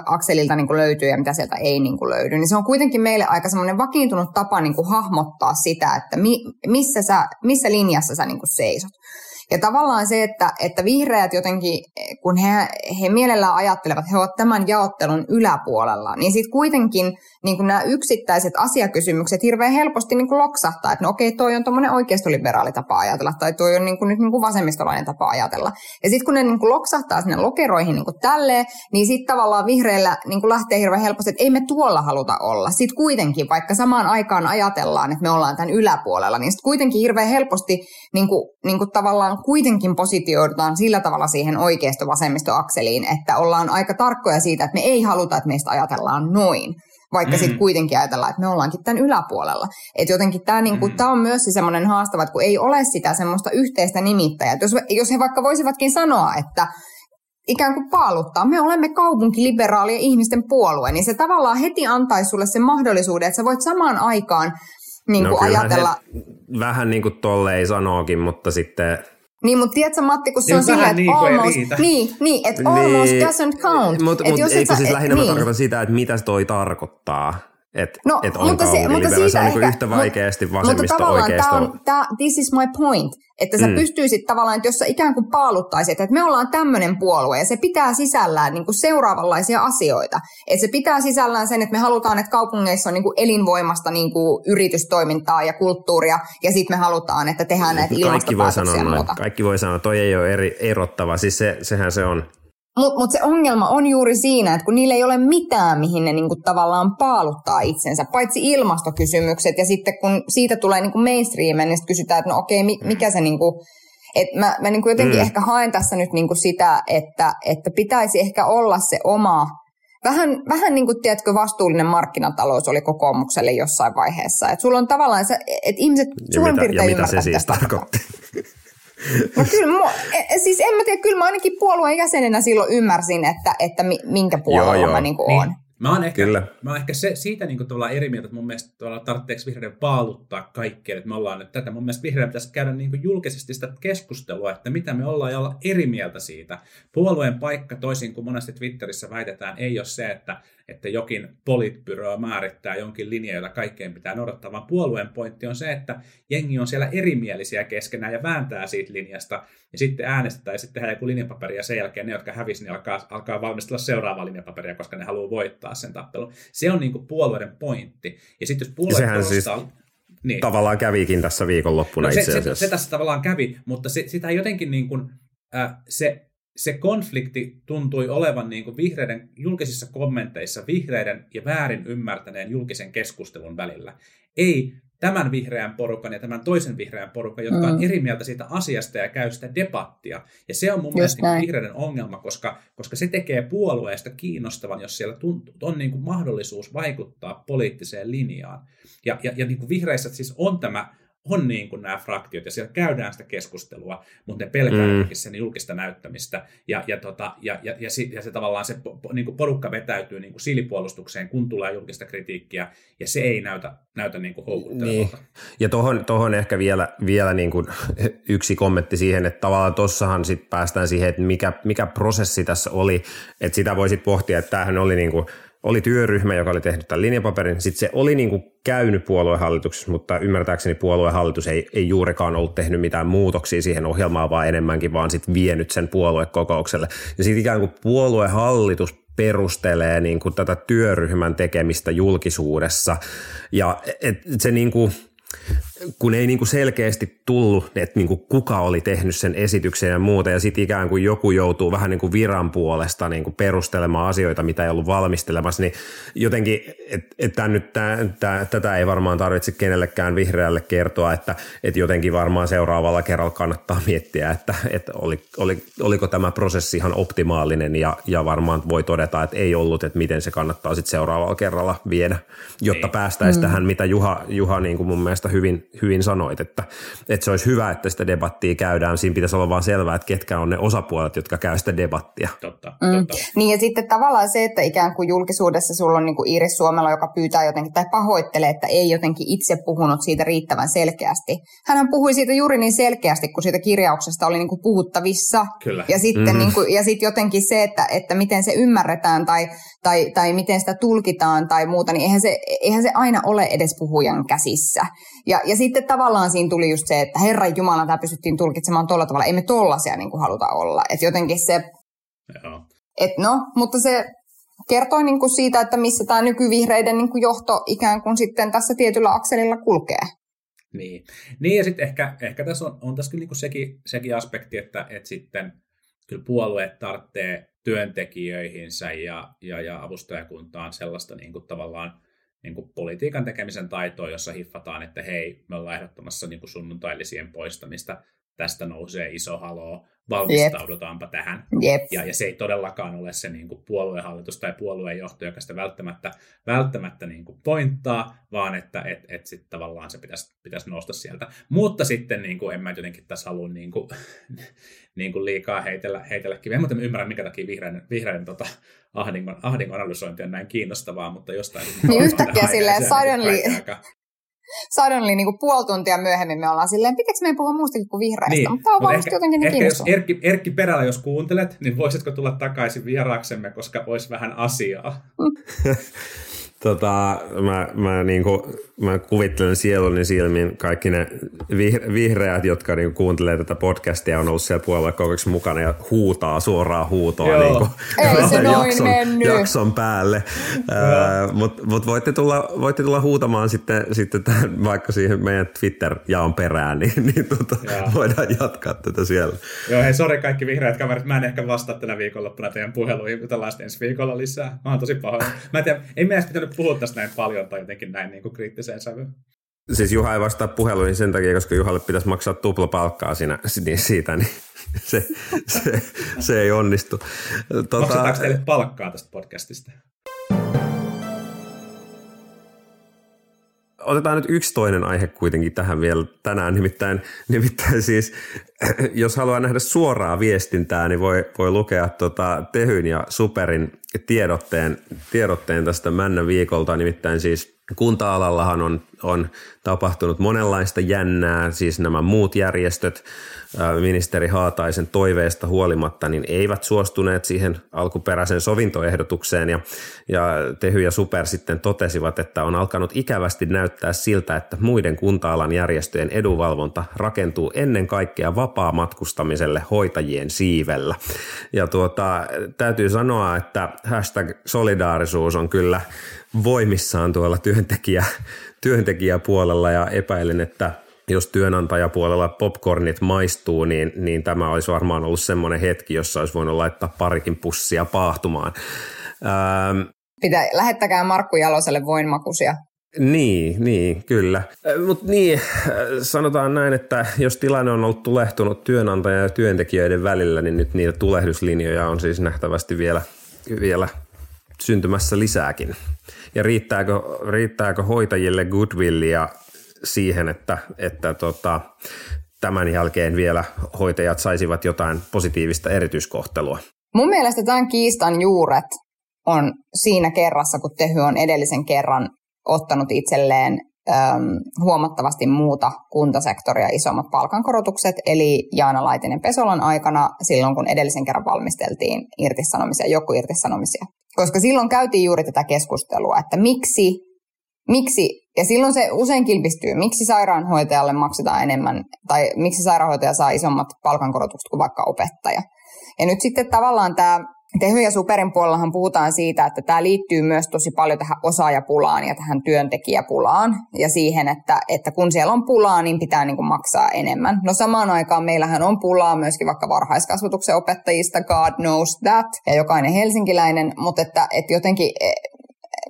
Speaker 7: akselilta niin kuin löytyy ja mitä sieltä ei niin kuin löydy, niin se on kuitenkin meille aika semmoinen vakiintunut tapa niin kuin hahmottaa sitä, että mi, missä, sä, missä linjassa sä niin kuin seisot. Ja tavallaan se, että, että vihreät jotenkin, kun he, he mielellään ajattelevat, he ovat tämän jaottelun yläpuolella, niin sitten kuitenkin niin kuin nämä yksittäiset asiakysymykset hirveän helposti niin kuin loksahtaa, että no okei, toi on tuommoinen oikeistoliberaali tapa ajatella, tai toi on niin kuin nyt niin kuin vasemmistolainen tapa ajatella. Ja sitten kun ne niin kuin loksahtaa sinne lokeroihin niin kuin tälleen, niin sitten tavallaan vihreillä niin kuin lähtee hirveän helposti, että ei me tuolla haluta olla. Sitten kuitenkin, vaikka samaan aikaan ajatellaan, että me ollaan tämän yläpuolella, niin sitten kuitenkin hirveän helposti niin kuin, niin kuin tavallaan kuitenkin positioidutaan sillä tavalla siihen oikeisto-vasemmisto-akseliin, että ollaan aika tarkkoja siitä, että me ei haluta, että meistä ajatellaan noin vaikka mm. sitten kuitenkin ajatellaan, että me ollaankin tämän yläpuolella. Että jotenkin tämä niinku, mm. on myös se semmoinen haastava, että kun ei ole sitä semmoista yhteistä nimittäjää. Jos, jos he vaikka voisivatkin sanoa, että ikään kuin paaluttaa, me olemme kaupunkiliberaalien ihmisten puolue, niin se tavallaan heti antaisi sulle sen mahdollisuuden, että sä voit samaan aikaan niin kuin no, ajatella...
Speaker 6: vähän niin kuin tolleen sanookin, mutta sitten
Speaker 7: niin, mutta tiedätkö Matti, kun se niin, on silleen, että niin, almost, niin, niin, että niin, almost doesn't count.
Speaker 6: Mutta mut, eikö siis lähinnä niin. mä tarkoitan sitä, että mitä toi tarkoittaa? Että
Speaker 7: no,
Speaker 6: et on mutta se, mutta siitä se on niinku ehkä, yhtä vaikeasti vasemmisto mutta oikeisto.
Speaker 7: On, tää, this is my point. Että sä mm. pystyisit tavallaan, että jos sä ikään kuin paaluttaisit, että me ollaan tämmöinen puolue ja se pitää sisällään niin kuin seuraavanlaisia asioita. Että se pitää sisällään sen, että me halutaan, että kaupungeissa on niin kuin elinvoimasta niin kuin yritystoimintaa ja kulttuuria ja sitten me halutaan, että tehdään näitä
Speaker 6: Kaikki voi sanoa Kaikki voi sanoa, toi ei ole eri, erottava. Siis se, sehän se on
Speaker 7: mutta mut se ongelma on juuri siinä, että kun niillä ei ole mitään, mihin ne niinku tavallaan paaluttaa itsensä, paitsi ilmastokysymykset. Ja sitten kun siitä tulee niinku mainstream, niin sitten kysytään, että no okei, mikä se niinku, että mä, mä niinku jotenkin mm. ehkä haen tässä nyt niinku sitä, että, että pitäisi ehkä olla se oma, vähän, vähän niin kuin tiedätkö, vastuullinen markkinatalous oli kokoomukselle jossain vaiheessa. Että sulla on tavallaan se, että ihmiset suurin piirtein
Speaker 6: ymmärtävät, mitä se siis tarkoitti.
Speaker 7: No kyllä, mua, siis en mä tiedä, kyllä mä ainakin puolueen jäsenenä silloin ymmärsin, että, että minkä puolueen mä niin kuin niin.
Speaker 8: Mä oon ehkä, Kyllä. Mä oon ehkä se, siitä niin kuin eri mieltä, että mun mielestä tuolla tarvitseeko vihreiden paaluttaa kaikkea, että me ollaan nyt tätä. Mun mielestä vihreiden pitäisi käydä niin kuin julkisesti sitä keskustelua, että mitä me ollaan ja olla eri mieltä siitä. Puolueen paikka, toisin kuin monesti Twitterissä väitetään, ei ole se, että että jokin politbyro määrittää jonkin linjan, jota kaikkeen pitää noudattaa, vaan puolueen pointti on se, että jengi on siellä erimielisiä keskenään ja vääntää siitä linjasta, ja sitten äänestetään ja sitten tehdään joku linjapaperi, ja sen jälkeen ne, jotka hävisivät, niin alkaa, alkaa valmistella seuraavaa linjapaperia, koska ne haluaa voittaa sen tappelun. Se on niin kuin puolueiden pointti. Ja sitten jos puolueet
Speaker 6: Sehän siis niin. tavallaan kävikin tässä viikonloppuna no se, itse asiassa.
Speaker 8: Se, se, tässä tavallaan kävi, mutta se, sitä jotenkin niin kuin, äh, se se konflikti tuntui olevan niin kuin vihreiden julkisissa kommenteissa vihreiden ja väärin ymmärtäneen julkisen keskustelun välillä. Ei tämän vihreän porukan ja tämän toisen vihreän porukan, jotka mm. on eri mieltä siitä asiasta ja käy sitä debattia. Ja se on mun Just mielestä niin vihreiden ongelma, koska, koska se tekee puolueesta kiinnostavan, jos siellä tuntuu, on niin kuin mahdollisuus vaikuttaa poliittiseen linjaan. Ja, ja, ja niin kuin vihreissä siis on tämä on niin kuin nämä fraktiot ja siellä käydään sitä keskustelua, mutta ne pelkää mm. sen julkista näyttämistä ja, ja, tota, ja, ja, ja, ja, ja se tavallaan se niin kuin porukka vetäytyy niin kuin silipuolustukseen, kun tulee julkista kritiikkiä ja se ei näytä, näytä niin kuin houkuttelevalta. Niin.
Speaker 6: Ja tuohon, tohon ehkä vielä, vielä niin kuin yksi kommentti siihen, että tavallaan tuossahan sitten päästään siihen, että mikä, mikä prosessi tässä oli, että sitä voisit pohtia, että tämähän oli niin kuin – oli työryhmä, joka oli tehnyt tämän linjapaperin. Sitten se oli niin kuin käynyt puoluehallituksessa, mutta ymmärtääkseni puoluehallitus ei, ei juurikaan ollut tehnyt mitään muutoksia siihen ohjelmaan, vaan enemmänkin vaan sitten vienyt sen puoluekokoukselle. Ja sitten ikään kuin puoluehallitus perustelee niin kuin tätä työryhmän tekemistä julkisuudessa. Ja et se niin kuin – kun ei niinku selkeästi tullut, että niinku kuka oli tehnyt sen esityksen ja muuta, ja sitten ikään kuin joku joutuu vähän niinku viran puolesta niinku perustelemaan asioita, mitä ei ollut valmistelemassa, niin jotenkin, että et nyt tää, tää, tätä ei varmaan tarvitse kenellekään vihreälle kertoa, että et jotenkin varmaan seuraavalla kerralla kannattaa miettiä, että et oli, oli, oliko tämä prosessi ihan optimaalinen, ja, ja varmaan voi todeta, että ei ollut, että miten se kannattaa sitten seuraavalla kerralla viedä, jotta ei. päästäisiin mm. tähän, mitä Juha, Juha niin kuin mun mielestä hyvin hyvin sanoit, että, että se olisi hyvä, että sitä debattia käydään. Siinä pitäisi olla vaan selvää, että ketkä on ne osapuolet, jotka käy sitä debattia.
Speaker 8: Totta, mm. totta.
Speaker 7: Mm. Niin ja sitten tavallaan se, että ikään kuin julkisuudessa sulla on niin kuin Iiris Suomella, joka pyytää jotenkin tai pahoittelee, että ei jotenkin itse puhunut siitä riittävän selkeästi. Hän puhui siitä juuri niin selkeästi, kun siitä kirjauksesta oli niin kuin puhuttavissa.
Speaker 8: Kyllä.
Speaker 7: Ja sitten mm-hmm. niin kuin, ja sitten jotenkin se, että, että miten se ymmärretään tai, tai, tai miten sitä tulkitaan tai muuta, niin eihän se, eihän se aina ole edes puhujan käsissä. Ja, ja sitten tavallaan siinä tuli just se, että Herran Jumala, tämä pystyttiin tulkitsemaan tuolla tavalla. Ei me tollasia niin kuin haluta olla. Että jotenkin se...
Speaker 8: Joo.
Speaker 7: Et no, mutta se kertoo niin kuin siitä, että missä tämä nykyvihreiden niin kuin johto ikään kuin sitten tässä tietyllä akselilla kulkee.
Speaker 8: Niin, niin ja sitten ehkä, ehkä tässä on, on tässä kyllä niin sekin, sekin aspekti, että, että sitten kyllä puolueet tarvitsee työntekijöihinsä ja, ja, ja avustajakuntaan sellaista niin kuin tavallaan niin kuin politiikan tekemisen taitoa, jossa hiffataan, että hei, me ollaan ehdottamassa niin kuin sunnuntailisien poistamista, tästä nousee iso haloo, valmistaudutaanpa Jep. tähän.
Speaker 7: Jep.
Speaker 8: Ja, ja se ei todellakaan ole se niin kuin puoluehallitus tai puoluejohto, joka sitä välttämättä, välttämättä niin kuin pointtaa, vaan että et, et sit tavallaan se pitäisi, pitäisi nousta sieltä. Mutta sitten niin kuin, en mä jotenkin tässä halua niin kuin, niin kuin liikaa heitellä, heitellä kiveä, mutta ymmärrän, mikä takia vihreiden, vihreiden tota, ahdingon, ahdingon analysointi on näin kiinnostavaa, mutta jostain...
Speaker 7: Niin yhtäkkiä silleen suddenly, suddenly niin kuin puoli tuntia myöhemmin me ollaan silleen, pitäisikö meidän puhua muustakin kuin vihreistä, niin. mutta tämä on varmasti jotenkin niin
Speaker 8: ehkä jos Erkki, Erkki Perälä, jos kuuntelet, niin voisitko tulla takaisin vieraaksemme, koska olisi vähän asiaa.
Speaker 6: Tota, mä, mä, niinku, mä kuvittelen sieluni silmin kaikki ne vihreät, jotka niinku kuuntelee tätä podcastia, on ollut siellä puoluekokouksessa mukana ja huutaa suoraa huutoa niinku,
Speaker 7: Ei se
Speaker 6: jakson,
Speaker 7: mennyt.
Speaker 6: jakson päälle. Mutta mut voitte, tulla, voitte tulla huutamaan sitten, sitten tämän, vaikka siihen meidän Twitter-jaon perään, niin, niin tota, voidaan jatkaa tätä siellä.
Speaker 8: Joo, hei, sori kaikki vihreät kaverit, mä en ehkä vastaa tänä viikonloppuna teidän puheluihin, tällaista ensi viikolla lisää. Mä oon tosi pahoin. Mä en tiedä, ei meidän pitänyt puhua tästä näin paljon tai jotenkin näin niin kuin kriittiseen sävyyn.
Speaker 6: Siis Juha ei vastaa puheluihin sen takia, koska Juhalle pitäisi maksaa tupla palkkaa siinä, niin siitä, niin se, se, se ei onnistu.
Speaker 8: Tota, Maksetaanko teille palkkaa tästä podcastista?
Speaker 6: Otetaan nyt yksi toinen aihe kuitenkin tähän vielä tänään, nimittäin, nimittäin siis, jos haluaa nähdä suoraa viestintää, niin voi, voi lukea tota Tehyn ja Superin tiedotteen, tiedotteen tästä Männän viikolta, nimittäin siis kunta-alallahan on, on tapahtunut monenlaista jännää, siis nämä muut järjestöt ministeri Haataisen toiveesta huolimatta, niin eivät suostuneet siihen alkuperäiseen sovintoehdotukseen ja, ja Tehy ja Super sitten totesivat, että on alkanut ikävästi näyttää siltä, että muiden kunta-alan järjestöjen edunvalvonta rakentuu ennen kaikkea vapaa-matkustamiselle hoitajien siivellä. Ja tuota, täytyy sanoa, että hashtag solidaarisuus on kyllä voimissaan tuolla työntekijä, työntekijäpuolella ja epäilen, että jos työnantajapuolella popcornit maistuu, niin, niin tämä olisi varmaan ollut semmoinen hetki, jossa olisi voinut laittaa parikin pussia paahtumaan.
Speaker 7: Ähm, Pitää, lähettäkää Markku Jaloselle voinmakusia.
Speaker 6: Niin, niin, kyllä. Mutta niin, sanotaan näin, että jos tilanne on ollut tulehtunut työnantajan ja työntekijöiden välillä, niin nyt niitä tulehduslinjoja on siis nähtävästi vielä, vielä syntymässä lisääkin. Ja riittääkö, riittääkö hoitajille goodwillia siihen, että, että tota, tämän jälkeen vielä hoitajat saisivat jotain positiivista erityiskohtelua?
Speaker 7: Mun mielestä tämän kiistan juuret on siinä kerrassa, kun Tehy on edellisen kerran ottanut itselleen huomattavasti muuta kuntasektoria isommat palkankorotukset, eli Jaana Laitinen Pesolan aikana silloin, kun edellisen kerran valmisteltiin irtisanomisia, joku irtisanomisia. Koska silloin käytiin juuri tätä keskustelua, että miksi, miksi ja silloin se usein kilpistyy, miksi sairaanhoitajalle maksetaan enemmän, tai miksi sairaanhoitaja saa isommat palkankorotukset kuin vaikka opettaja. Ja nyt sitten tavallaan tämä Tehy ja Superin puolellahan puhutaan siitä, että tämä liittyy myös tosi paljon tähän osaajapulaan ja tähän työntekijäpulaan ja siihen, että, että kun siellä on pulaa, niin pitää niin kuin maksaa enemmän. No samaan aikaan meillähän on pulaa myöskin vaikka varhaiskasvatuksen opettajista, God knows that, ja jokainen helsinkiläinen, mutta että, että jotenkin e,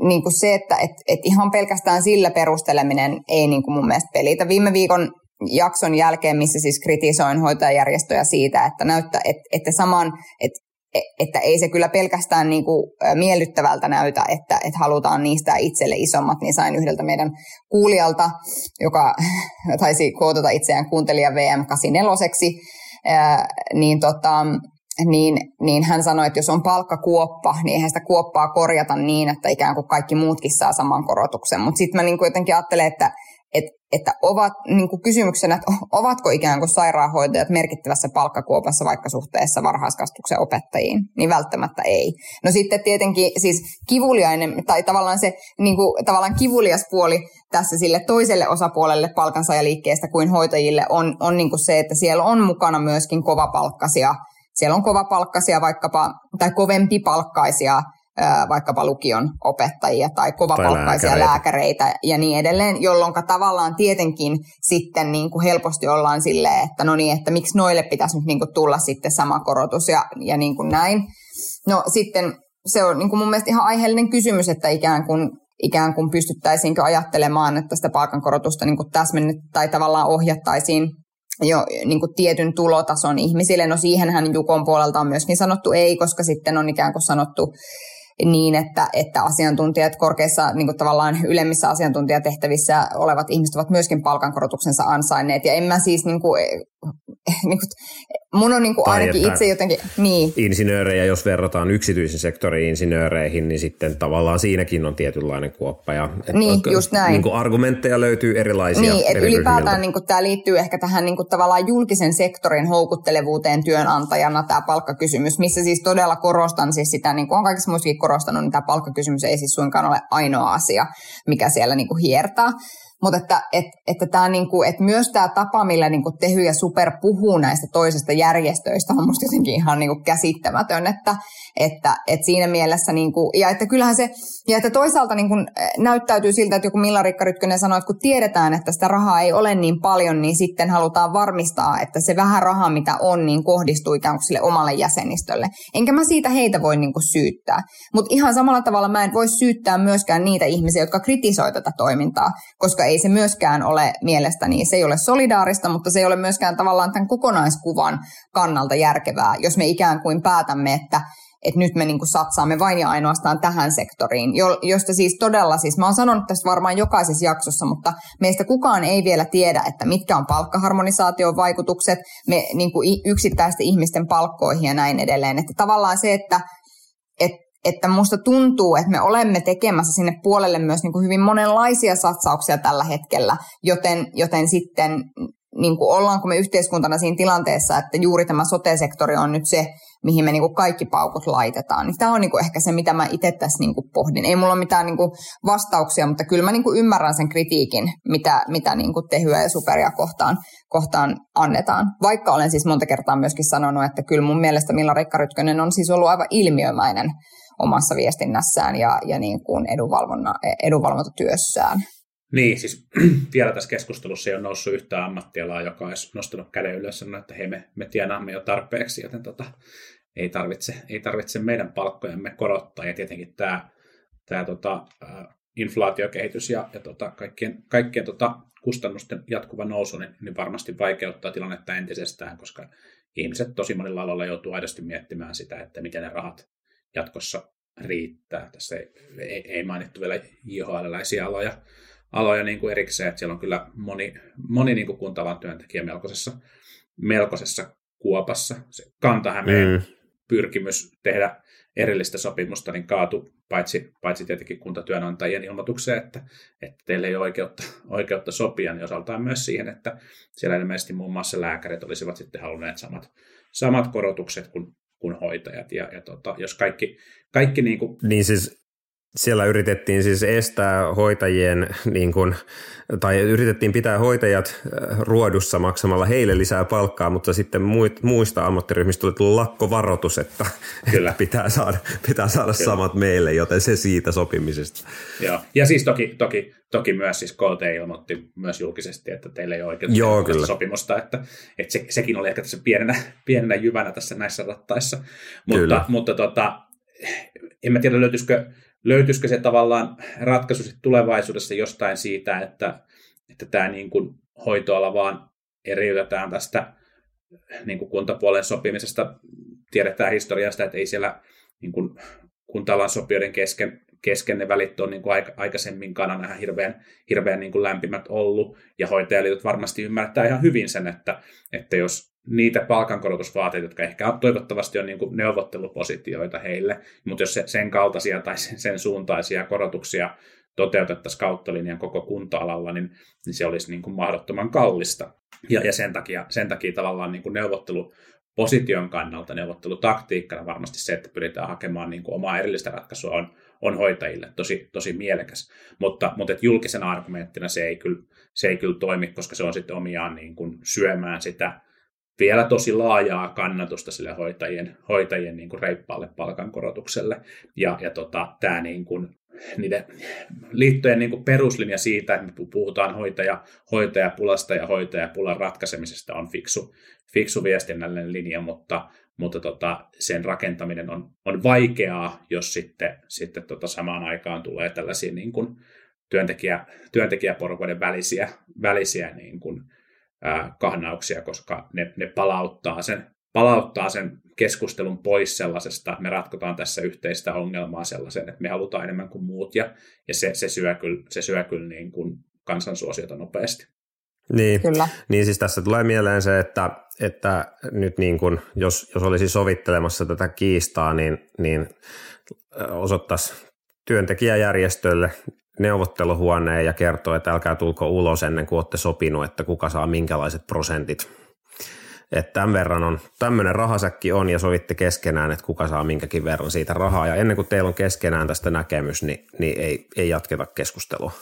Speaker 7: niin kuin se, että et, et ihan pelkästään sillä perusteleminen ei niin kuin mun mielestä pelitä. Viime viikon jakson jälkeen, missä siis kritisoin hoitajajärjestöjä siitä, että näyttää, että, että saman, että että ei se kyllä pelkästään niin kuin miellyttävältä näytä, että, että halutaan niistä itselle isommat, niin sain yhdeltä meidän kuulijalta, joka taisi kootata itseään kuuntelija VM84, niin, tota, niin, niin hän sanoi, että jos on palkkakuoppa, niin eihän sitä kuoppaa korjata niin, että ikään kuin kaikki muutkin saa saman korotuksen. Mutta sitten mä niin kuin jotenkin ajattelen, että et, että ovat niin kuin kysymyksenä, että ovatko ikään kuin sairaanhoitajat merkittävässä palkkakuopassa vaikka suhteessa varhaiskasvatuksen opettajiin, niin välttämättä ei. No sitten tietenkin siis kivuliainen, tai tavallaan se niin kuin, tavallaan kivulias puoli tässä sille toiselle osapuolelle palkansaajaliikkeestä kuin hoitajille on, on niin kuin se, että siellä on mukana myöskin kovapalkkaisia, siellä on kovapalkkaisia vaikkapa, tai kovempi palkkaisia vaikkapa lukion opettajia tai kovapalkkaisia tai lääkäreitä. lääkäreitä ja niin edelleen, jolloin tavallaan tietenkin sitten niin kuin helposti ollaan silleen, että no niin, että miksi noille pitäisi nyt niin kuin tulla sitten sama korotus ja, ja niin kuin näin. No sitten se on niin kuin mun mielestä ihan aiheellinen kysymys, että ikään kuin ikään kuin pystyttäisiinkö ajattelemaan, että sitä palkankorotusta niin kuin täsmennet tai tavallaan ohjattaisiin jo niin kuin tietyn tulotason ihmisille. No siihenhän Jukon puolelta on myöskin sanottu ei, koska sitten on ikään kuin sanottu niin, että, että asiantuntijat korkeissa niin kuin tavallaan ylemmissä asiantuntijatehtävissä olevat ihmiset ovat myöskin palkankorotuksensa ansainneet. Ja en mä siis niin kuin, niin kuin, mun on niin kuin ainakin itse jotenkin... Niin.
Speaker 6: Insinöörejä, jos verrataan yksityisen sektorin insinööreihin, niin sitten tavallaan siinäkin on tietynlainen kuoppa. Ja,
Speaker 7: et niin, just näin.
Speaker 6: Niin kuin argumentteja löytyy erilaisia
Speaker 7: Niin, että ylipäätään niin kuin, tämä liittyy ehkä tähän niin kuin, tavallaan julkisen sektorin houkuttelevuuteen työnantajana tämä palkkakysymys, missä siis todella korostan siis sitä, niin kuin on kaikissa muissakin korostanut, niin tämä palkkakysymys ei siis suinkaan ole ainoa asia, mikä siellä niin kuin hiertaa. Mutta että, et, että, tää niinku, että myös tämä tapa, millä niinku Tehy ja Super puhuu näistä toisista järjestöistä, on musta jotenkin ihan niinku käsittämätön, että, että, että siinä mielessä, niinku, ja että kyllähän se, ja että toisaalta niinku näyttäytyy siltä, että joku Milla-Rikka Rytkönen sanoi, että kun tiedetään, että sitä rahaa ei ole niin paljon, niin sitten halutaan varmistaa, että se vähän rahaa, mitä on, niin kohdistuu ikään kuin sille omalle jäsenistölle. Enkä mä siitä heitä voi niinku syyttää. Mutta ihan samalla tavalla mä en voi syyttää myöskään niitä ihmisiä, jotka kritisoivat tätä toimintaa, koska ei se myöskään ole mielestäni, se ei ole solidaarista, mutta se ei ole myöskään tavallaan tämän kokonaiskuvan kannalta järkevää, jos me ikään kuin päätämme, että että nyt me niinku satsaamme vain ja ainoastaan tähän sektoriin, jo, josta siis todella, siis mä oon sanonut tästä varmaan jokaisessa jaksossa, mutta meistä kukaan ei vielä tiedä, että mitkä on palkkaharmonisaation vaikutukset me, niinku yksittäisten ihmisten palkkoihin ja näin edelleen. Että tavallaan se, että et, että musta tuntuu, että me olemme tekemässä sinne puolelle myös niin kuin hyvin monenlaisia satsauksia tällä hetkellä, joten, joten sitten niin kuin ollaanko me yhteiskuntana siinä tilanteessa, että juuri tämä sote-sektori on nyt se, mihin me niin kuin kaikki paukut laitetaan. Niin tämä on niin kuin ehkä se, mitä mä itse tässä niin kuin pohdin. Ei mulla ole mitään niin kuin vastauksia, mutta kyllä mä niin kuin ymmärrän sen kritiikin, mitä, mitä niin kuin tehyä ja superia kohtaan, kohtaan annetaan. Vaikka olen siis monta kertaa myöskin sanonut, että kyllä mun mielestä Milla Rikka Rytkönen on siis ollut aivan ilmiömäinen omassa viestinnässään ja, ja niin kuin edunvalvontatyössään.
Speaker 8: Niin, siis vielä tässä keskustelussa ei ole noussut yhtään ammattialaa, joka olisi nostanut käden ylös ja sanonut, että hei, me, me tienaamme jo tarpeeksi, joten tota, ei, tarvitse, ei tarvitse meidän palkkojamme korottaa. Ja tietenkin tämä, tämä tota, inflaatiokehitys ja, ja tota, kaikkien, kaikkien tota, kustannusten jatkuva nousu niin, niin varmasti vaikeuttaa tilannetta entisestään, koska ihmiset tosi monilla aloilla joutuu aidosti miettimään sitä, että miten ne rahat jatkossa riittää. Tässä ei, ei, ei mainittu vielä JHL-läisiä aloja, aloja niin kuin erikseen, että siellä on kyllä moni, moni niin kuin kuntalan työntekijä melkoisessa, melkoisessa kuopassa. Se Kantahämeen mm. pyrkimys tehdä erillistä sopimusta niin kaatu paitsi, paitsi tietenkin kuntatyönantajien ilmoitukseen, että, että teille ei ole oikeutta, oikeutta sopia, niin osaltaan myös siihen, että siellä ilmeisesti muun muassa lääkärit olisivat sitten halunneet samat, samat korotukset kuin kuin hoitajat. Ja, ja tota, jos kaikki, kaikki niin kuin...
Speaker 6: Niin siis siellä yritettiin siis estää hoitajien, niin kuin, tai yritettiin pitää hoitajat äh, ruodussa maksamalla heille lisää palkkaa, mutta sitten muista ammattiryhmistä tuli lakkovaroitus, että, Kyllä. että pitää saada, pitää saada Kyllä. samat meille, joten se siitä sopimisesta.
Speaker 8: Joo. Ja siis toki, toki, toki myös siis KT ilmoitti myös julkisesti, että teillä ei ole oikeutta
Speaker 6: Joo, kyllä.
Speaker 8: sopimusta, että, että se, sekin oli ehkä tässä pienenä, pienenä jyvänä tässä näissä rattaissa. Mutta, kyllä. mutta tota, en mä tiedä löytyisikö löytyisikö se tavallaan ratkaisu tulevaisuudessa jostain siitä, että, että tämä niin kuin hoitoala vaan eriytetään tästä niin kuin kuntapuolen sopimisesta. Tiedetään historiasta, että ei siellä niin kuin kuntalan sopijoiden kesken, kesken ne välit on niin kuin aikaisemminkaan aina hirveän, hirveän niin kuin lämpimät ollut, ja hoitajaliitot varmasti ymmärtää ihan hyvin sen, että, että jos niitä palkankorotusvaateita, jotka ehkä toivottavasti on niin kuin neuvottelupositioita heille, mutta jos sen kaltaisia tai sen suuntaisia korotuksia toteutettaisiin kauttalinjan koko kunta-alalla, niin, niin se olisi niin kuin mahdottoman kallista. Ja, ja sen, takia, sen takia tavallaan niin kuin neuvottelu, position kannalta neuvottelutaktiikkana varmasti se, että pyritään hakemaan niin kuin omaa erillistä ratkaisua on, on hoitajille tosi, tosi mielekäs. Mutta, mutta että julkisena argumenttina se ei, kyllä, se ei kyllä toimi, koska se on sitten omiaan niin kuin syömään sitä vielä tosi laajaa kannatusta sille hoitajien, hoitajien niin kuin reippaalle palkankorotukselle. Ja, ja tota, tämä niin kuin, niiden liittojen niin kuin peruslinja siitä, että me puhutaan hoitaja, hoitajapulasta ja hoitajapulan ratkaisemisesta on fiksu, fiksu viestinnällinen linja, mutta, mutta tota, sen rakentaminen on, on vaikeaa, jos sitten, sitten tota samaan aikaan tulee tällaisia niin kuin työntekijä, työntekijäporukoiden välisiä, välisiä niin kuin, ää, kahnauksia, koska ne, ne palauttaa, sen, palauttaa sen keskustelun pois sellaisesta, että me ratkotaan tässä yhteistä ongelmaa sellaisen, että me halutaan enemmän kuin muut, ja, ja se, se syö kyllä, se syö kyllä niin kuin kansansuosiota nopeasti.
Speaker 6: Niin, Kyllä. niin siis tässä tulee mieleen se, että, että nyt niin kuin, jos, jos olisi sovittelemassa tätä kiistaa, niin, niin osoittaisi työntekijäjärjestölle neuvotteluhuoneen ja kertoo, että älkää tulko ulos ennen kuin olette sopinut, että kuka saa minkälaiset prosentit. Että tämän verran on, tämmöinen rahasäkki on ja sovitte keskenään, että kuka saa minkäkin verran siitä rahaa. Ja ennen kuin teillä on keskenään tästä näkemys, niin, niin ei, ei jatketa keskustelua.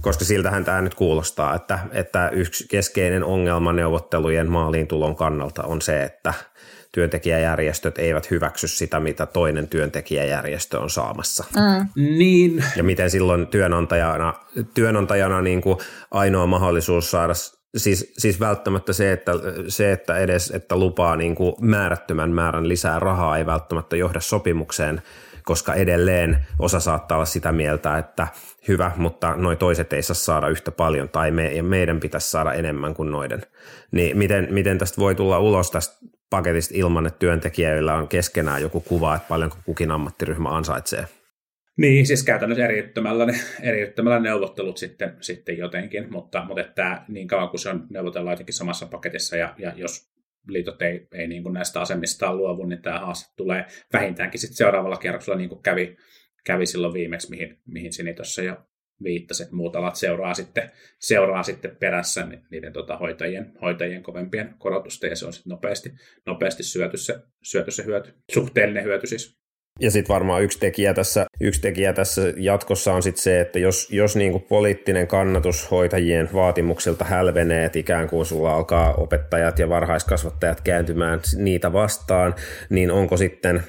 Speaker 6: Koska siltähän tämä nyt kuulostaa, että, että yksi keskeinen ongelma neuvottelujen maaliin tulon kannalta on se, että – työntekijäjärjestöt eivät hyväksy sitä, mitä toinen työntekijäjärjestö on saamassa. Mm.
Speaker 8: Niin.
Speaker 6: Ja miten silloin työnantajana, työnantajana niin kuin ainoa mahdollisuus saada Siis, siis välttämättä se, että, se, että edes että lupaa niin kuin määrättömän määrän lisää rahaa ei välttämättä johda sopimukseen, koska edelleen osa saattaa olla sitä mieltä, että hyvä, mutta noi toiset ei saa saada yhtä paljon tai me, ja meidän pitäisi saada enemmän kuin noiden. Niin miten, miten tästä voi tulla ulos tästä paketista ilman, että työntekijöillä on keskenään joku kuva, että paljonko kukin ammattiryhmä ansaitsee.
Speaker 8: Niin, siis käytännössä eriyttämällä, eriyttämällä neuvottelut sitten, sitten jotenkin, mutta, mutta että niin kauan kuin se on neuvotellaan jotenkin samassa paketissa ja, ja jos liitot ei, ei niin kuin näistä asemistaan luovu, niin tämä haaste tulee vähintäänkin sitten seuraavalla kierroksella, niin kuin kävi, kävi silloin viimeksi, mihin, mihin Sini tuossa jo viittasi, että muut alat seuraa sitten, seuraa sitten perässä niiden tota, hoitajien, hoitajien kovempien korotusten, ja se on sitten nopeasti, nopeasti syöty se, syöty se hyöty, suhteellinen hyöty siis.
Speaker 6: Ja sitten varmaan yksi tekijä, tässä, yksi tekijä tässä jatkossa on sitten se, että jos, jos niinku poliittinen kannatus hoitajien vaatimuksilta hälvenee, että ikään kuin sulla alkaa opettajat ja varhaiskasvattajat kääntymään niitä vastaan, niin onko sitten,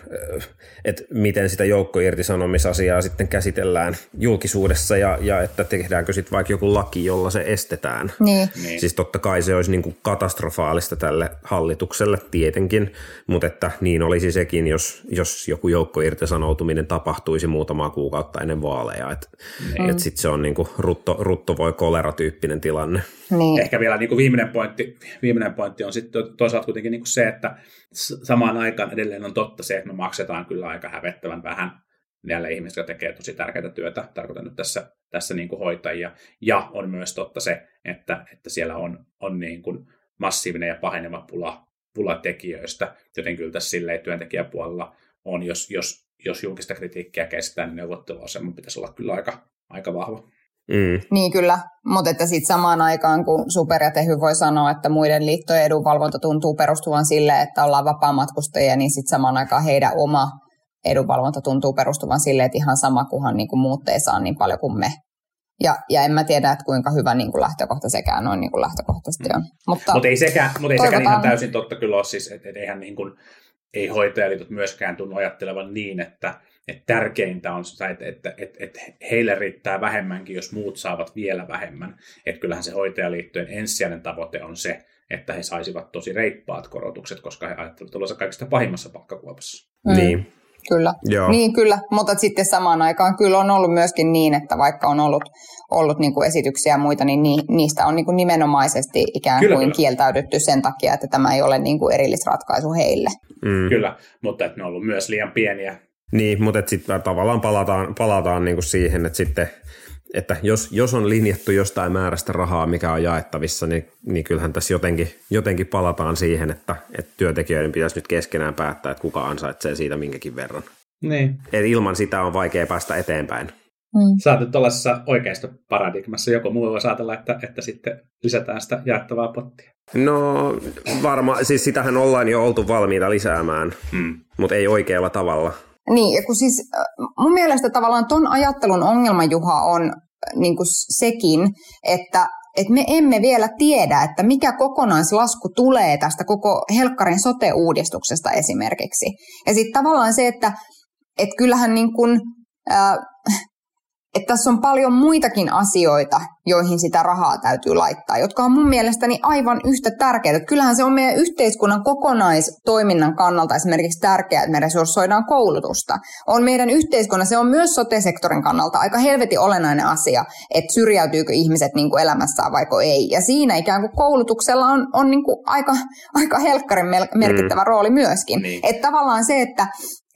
Speaker 6: että miten sitä joukkoirtisanomisasiaa sitten käsitellään julkisuudessa ja, ja että tehdäänkö sitten vaikka joku laki, jolla se estetään.
Speaker 7: Niin.
Speaker 6: niin. Siis totta kai se olisi niinku katastrofaalista tälle hallitukselle tietenkin, mutta että niin olisi sekin, jos, jos joku joukko irtisanoutuminen tapahtuisi muutamaa kuukautta ennen vaaleja. Että mm. et sitten se on niinku rutto, rutto voi kolera-tyyppinen tilanne.
Speaker 8: Niin. Ehkä vielä niinku viimeinen, pointti, viimeinen pointti on sitten toisaalta kuitenkin niinku se, että samaan aikaan edelleen on totta se, että me maksetaan kyllä aika hävettävän vähän näille ihmisille, jotka tekee tosi tärkeää työtä, tarkoitan nyt tässä, tässä niin kuin hoitajia. Ja on myös totta se, että, että siellä on, on niin kuin massiivinen ja paheneva pula, pula tekijöistä, joten kyllä tässä silleen työntekijäpuolella on, jos, jos, jos julkista kritiikkiä kestää, niin neuvotteluasema pitäisi olla kyllä aika, aika vahva.
Speaker 7: Mm. Niin kyllä, mutta että sitten samaan aikaan, kun Super ja Tehy voi sanoa, että muiden liittojen edunvalvonta tuntuu perustuvan sille, että ollaan vapaamatkustajia, niin sitten samaan aikaan heidän oma edunvalvonta tuntuu perustuvan sille, että ihan sama, kunhan niin kuin muut ei saa niin paljon kuin me. Ja, ja en mä tiedä, että kuinka hyvä niin kuin lähtökohta sekään noin niin kuin lähtökohtaisesti on.
Speaker 8: Mutta Mut ei sekään, mut ei sekään ihan täysin totta kyllä ole, siis, että et eihän niin kuin, ei hoitajaliitot myöskään tunnu ajattelevan niin, että, että tärkeintä on se, että, että, että, että heille riittää vähemmänkin, jos muut saavat vielä vähemmän. Että kyllähän se hoitajaliittojen ensisijainen tavoite on se, että he saisivat tosi reippaat korotukset, koska he ajattelevat olevansa kaikista pahimmassa palkkakuopassa.
Speaker 6: Mm. Niin.
Speaker 7: Kyllä, Joo. niin kyllä, mutta sitten samaan aikaan kyllä on ollut myöskin niin, että vaikka on ollut, ollut niin kuin esityksiä ja muita, niin niistä on niin kuin nimenomaisesti ikään kuin kyllä, kieltäydytty sen takia, että tämä ei ole niin kuin erillisratkaisu heille.
Speaker 8: Mm. Kyllä, mutta että ne on ollut myös liian pieniä.
Speaker 6: Niin, mutta sitten tavallaan palataan, palataan niin kuin siihen, että sitten että jos, jos on linjattu jostain määrästä rahaa, mikä on jaettavissa, niin, niin kyllähän tässä jotenkin, jotenkin palataan siihen, että, että työntekijöiden pitäisi nyt keskenään päättää, että kuka ansaitsee siitä minkäkin verran.
Speaker 8: Niin.
Speaker 6: Et ilman sitä on vaikea päästä eteenpäin.
Speaker 8: Mm. Sä oot nyt oikeasta paradigmassa. Joku muu voi ajatella, että, että sitten lisätään sitä jaettavaa pottia.
Speaker 6: No varmaan, siis sitähän ollaan jo oltu valmiita lisäämään, mm. mutta ei oikealla tavalla.
Speaker 7: Niin, ja kun siis mun mielestä tavallaan ton ajattelun ongelma, Juha, on niin kuin sekin, että että me emme vielä tiedä, että mikä kokonaislasku tulee tästä koko Helkkarin sote-uudistuksesta esimerkiksi. Ja sitten tavallaan se, että et kyllähän niin kun, äh, että tässä on paljon muitakin asioita, joihin sitä rahaa täytyy laittaa, jotka on mun mielestäni aivan yhtä tärkeitä. Kyllähän se on meidän yhteiskunnan kokonaistoiminnan kannalta esimerkiksi tärkeää, että me resurssoidaan koulutusta. On meidän yhteiskunnan, se on myös sote-sektorin kannalta aika helvetin olennainen asia, että syrjäytyykö ihmiset niin kuin elämässään vaiko ei. Ja siinä ikään kuin koulutuksella on, on niin kuin aika, aika helkkarin merkittävä mm. rooli myöskin. Niin. Että tavallaan se, että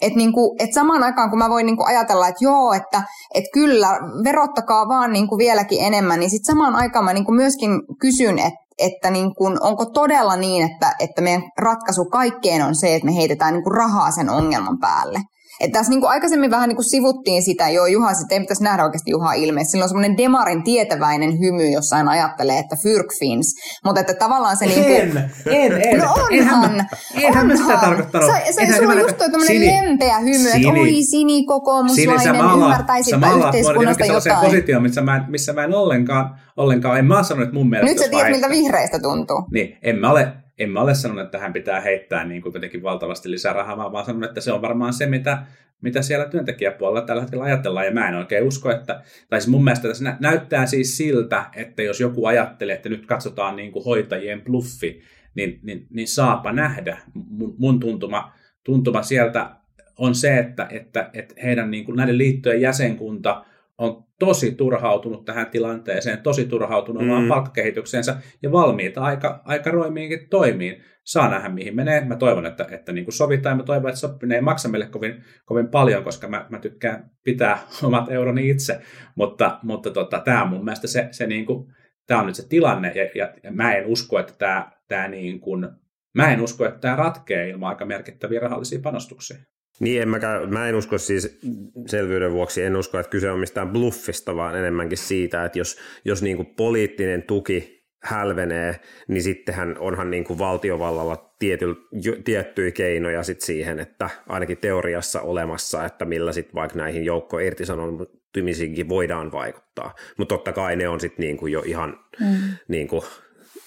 Speaker 7: että niinku, et samaan aikaan, kun mä voin niinku ajatella, että joo, että et kyllä, verottakaa vaan niinku vieläkin enemmän, niin sitten samaan aikaan mä niinku myöskin kysyn, että että niinku, onko todella niin, että, että meidän ratkaisu kaikkeen on se, että me heitetään niinku rahaa sen ongelman päälle. Että tässä niin kuin aikaisemmin vähän niin kuin sivuttiin sitä, joo Juha, sitten ei pitäisi nähdä oikeasti Juha ilmeisesti. Sillä on semmoinen demarin tietäväinen hymy, jossa hän ajattelee, että fyrkfins. Mutta että tavallaan se niin kuin...
Speaker 8: En, en, en.
Speaker 7: No onhan,
Speaker 8: enhän, enhän mä sitä tarkoittanut.
Speaker 7: Se, se, sulla on just toi tämmöinen sini, lempeä hymy, että oi sinikokoomuslainen, sini, ymmärtäisit yhteiskunnasta jotain.
Speaker 8: positio, missä mä, missä mä en ollenkaan, ollenkaan, en mä sanonut, että mun mielestä
Speaker 7: Nyt sä tiedät, miltä vihreistä tuntuu.
Speaker 8: Niin, en mä ole en mä ole sanonut, että hän pitää heittää niin kuin jotenkin valtavasti lisää rahaa, vaan sanonut, että se on varmaan se, mitä, mitä siellä työntekijäpuolella tällä hetkellä ajatellaan. Ja mä en oikein usko, että, tai siis mun mielestä tässä näyttää siis siltä, että jos joku ajattelee, että nyt katsotaan niin kuin hoitajien bluffi, niin, niin, niin saapa nähdä. Mun, mun tuntuma, tuntuma sieltä on se, että, että, että heidän niin kuin näiden liittojen jäsenkunta on tosi turhautunut tähän tilanteeseen, tosi turhautunut mm. omaan palkkakehitykseensä ja valmiita aika, aika roimiinkin toimiin. Saa nähdä, mihin menee. Mä toivon, että, että niin kuin sovitaan. Mä toivon, että sopiminen ei maksa meille kovin, kovin paljon, koska mä, mä tykkään pitää omat euroni itse. Mutta, mutta tota, tämä on mun mielestä se, se niin kuin, tämä on nyt se tilanne, ja, ja, ja mä en usko, että tämä, tämä niin kuin, mä en usko, että tämä ratkee ilman aika merkittäviä rahallisia panostuksia.
Speaker 6: Niin, en mäkään, mä en usko siis selvyyden vuoksi, en usko, että kyse on mistään bluffista, vaan enemmänkin siitä, että jos, jos niin kuin poliittinen tuki hälvenee, niin sittenhän onhan niin kuin valtiovallalla tiety, tiettyjä keinoja sit siihen, että ainakin teoriassa olemassa, että millä sitten vaikka näihin joukko irtisanomisiinkin voidaan vaikuttaa. Mutta totta kai ne on sitten niin kuin jo ihan mm. niin kuin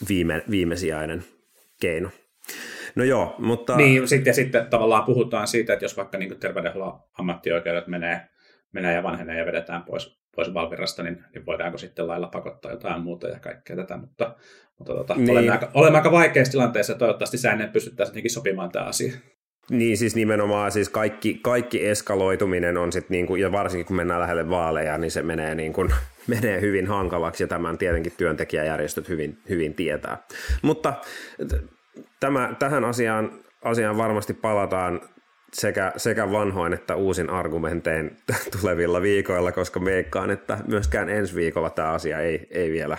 Speaker 6: viime, viimesijainen keino. No joo, mutta...
Speaker 8: Niin, sitten, sitten tavallaan puhutaan siitä, että jos vaikka niin terveydenhuollon ammattioikeudet menee, menee ja vanhenee ja vedetään pois, pois Valvirasta, niin, niin voidaanko sitten lailla pakottaa jotain muuta ja kaikkea tätä, mutta, mutta tota, niin. olemme, aika, olemme aika vaikeassa tilanteessa ja toivottavasti säännön pystyttäisiin sopimaan tämä asia.
Speaker 6: Niin siis nimenomaan siis kaikki, kaikki eskaloituminen on sitten niinku, ja varsinkin kun mennään lähelle vaaleja, niin se menee, niinku, menee hyvin hankalaksi ja tämän tietenkin työntekijäjärjestöt hyvin, hyvin tietää. Mutta tämä, tähän asiaan, asiaan varmasti palataan sekä, sekä vanhoin että uusin argumentein tulevilla viikoilla, koska meikkaan, että myöskään ensi viikolla tämä asia ei, ei vielä,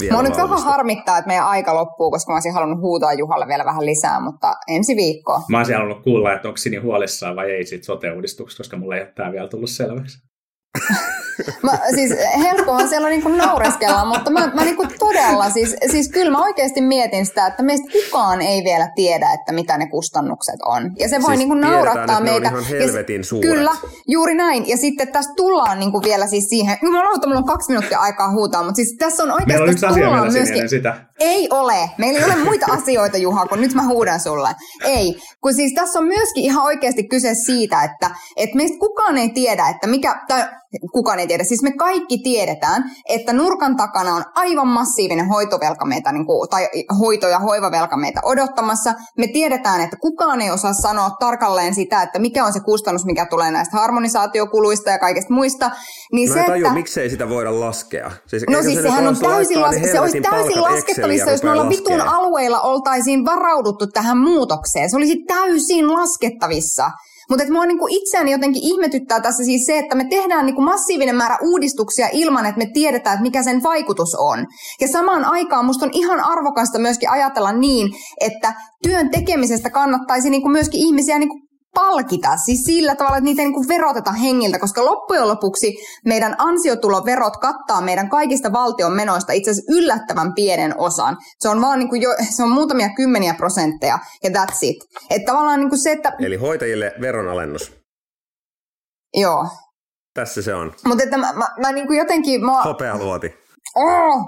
Speaker 6: vielä
Speaker 7: Mä nyt vähän harmittaa, että meidän aika loppuu, koska mä olisin halunnut huutaa Juhalle vielä vähän lisää, mutta ensi viikko.
Speaker 8: Mä olisin halunnut kuulla, että onko Sini huolissaan vai ei siitä sote-uudistuksesta, koska mulle ei ole tämä vielä tullut selväksi.
Speaker 7: Mä, siis helppohan siellä niin kuin naureskella, mutta mä, mä niin kuin todella, siis, siis kyllä mä oikeasti mietin sitä, että meistä kukaan ei vielä tiedä, että mitä ne kustannukset on. Ja se voi siis niin kuin naurattaa meitä.
Speaker 6: On ihan helvetin
Speaker 7: ja, Kyllä, juuri näin. Ja sitten tästä tullaan niin kuin vielä siis siihen, että mulla on kaksi minuuttia aikaa huutaa, mutta siis tässä on oikeasti
Speaker 8: Meillä on yksi asia vielä myöskin, sitä.
Speaker 7: Ei ole. Meillä ei ole muita asioita, Juha, kun nyt mä huudan sulle. Ei. Kun siis tässä on myöskin ihan oikeasti kyse siitä, että, että meistä kukaan ei tiedä, että mikä, tai kukaan ei tiedä. Siis me kaikki tiedetään, että nurkan takana on aivan massiivinen hoitovelka meitä, niin kuin, tai hoito- ja hoivavelka meitä odottamassa. Me tiedetään, että kukaan ei osaa sanoa tarkalleen sitä, että mikä on se kustannus, mikä tulee näistä harmonisaatiokuluista ja kaikista muista.
Speaker 6: Niin no se, tajua, että... miksei sitä voida laskea.
Speaker 7: Siis, no siis se sehän on täysin, las... se olisi täysin laskettavissa, jos noilla vitun alueilla oltaisiin varauduttu tähän muutokseen. Se olisi täysin laskettavissa. Mutta mua niinku itseäni jotenkin ihmetyttää tässä siis se, että me tehdään niinku massiivinen määrä uudistuksia ilman, että me tiedetään, että mikä sen vaikutus on. Ja samaan aikaan musta on ihan arvokasta myöskin ajatella niin, että työn tekemisestä kannattaisi niinku myöskin ihmisiä niinku palkita, siis sillä tavalla, että niitä ei niin veroteta hengiltä, koska loppujen lopuksi meidän ansiotuloverot kattaa meidän kaikista valtion menoista itse asiassa yllättävän pienen osan. Se on vaan niin kuin jo, se on muutamia kymmeniä prosentteja ja that's it. Että tavallaan niin kuin se, että...
Speaker 6: Eli hoitajille veronalennus.
Speaker 7: Joo.
Speaker 6: Tässä se on.
Speaker 7: Mutta että mä, mä, mä niin kuin jotenkin... Mä...
Speaker 6: Hopea luoti.
Speaker 7: Oh!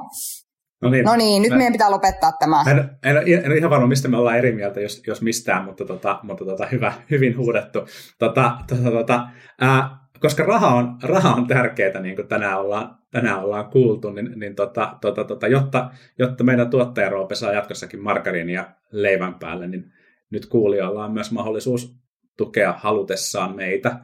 Speaker 7: No niin, no niin nyt mä, meidän pitää lopettaa tämä.
Speaker 8: En, en, en, en ole ihan varma, mistä me ollaan eri mieltä, jos, jos mistään, mutta, tota, mutta tota, hyvä, hyvin huudettu. Tota, tota, tota, ää, koska raha on, raha on tärkeää, niin kuin tänään ollaan, tänään ollaan kuultu, niin, niin tota, tota, tota, jotta, jotta meidän tuottajaroope saa jatkossakin margariinia leivän päälle, niin nyt kuulijoilla on myös mahdollisuus tukea halutessaan meitä.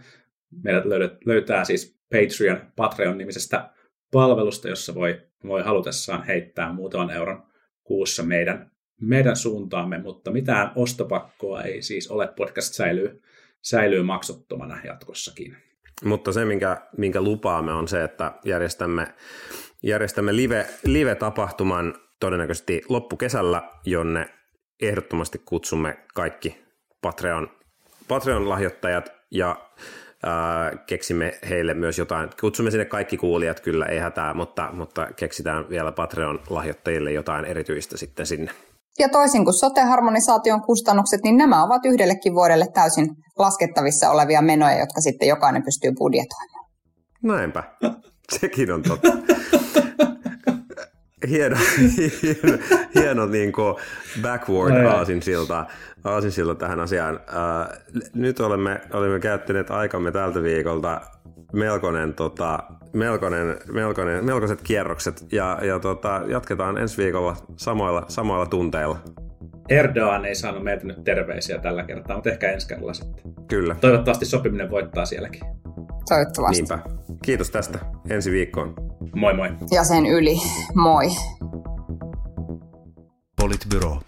Speaker 8: Meidät löytää siis Patreon, Patreon-nimisestä palvelusta, jossa voi, voi halutessaan heittää muutaman euron kuussa meidän, meidän suuntaamme, mutta mitään ostopakkoa ei siis ole. Podcast säilyy, säilyy maksuttomana jatkossakin.
Speaker 6: Mutta se, minkä, minkä lupaamme, on se, että järjestämme, järjestämme live, live-tapahtuman todennäköisesti loppukesällä, jonne ehdottomasti kutsumme kaikki Patreon, Patreon-lahjoittajat ja keksimme heille myös jotain. Kutsumme sinne kaikki kuulijat, kyllä ei hätää, mutta, mutta keksitään vielä Patreon-lahjoittajille jotain erityistä sitten sinne.
Speaker 7: Ja toisin kuin sote-harmonisaation kustannukset, niin nämä ovat yhdellekin vuodelle täysin laskettavissa olevia menoja, jotka sitten jokainen pystyy budjetoimaan.
Speaker 6: Näinpä. Sekin on totta hieno, hieno, hieno niin kuin backward aasinsilta, aasinsilta tähän asiaan. Uh, nyt olemme, olemme käyttäneet aikamme tältä viikolta melkoinen, tota, melkoinen, melkoinen, melkoiset kierrokset ja, ja tota, jatketaan ensi viikolla samoilla, samoilla tunteilla.
Speaker 8: Erdogan ei saanut meiltä nyt terveisiä tällä kertaa, mutta ehkä ensi kerralla sitten.
Speaker 6: Kyllä.
Speaker 8: Toivottavasti sopiminen voittaa sielläkin.
Speaker 7: Toivottavasti.
Speaker 6: Niinpä. Kiitos tästä. Ensi viikkoon.
Speaker 8: Moi moi.
Speaker 7: Ja sen yli. Moi.
Speaker 3: Politbyro.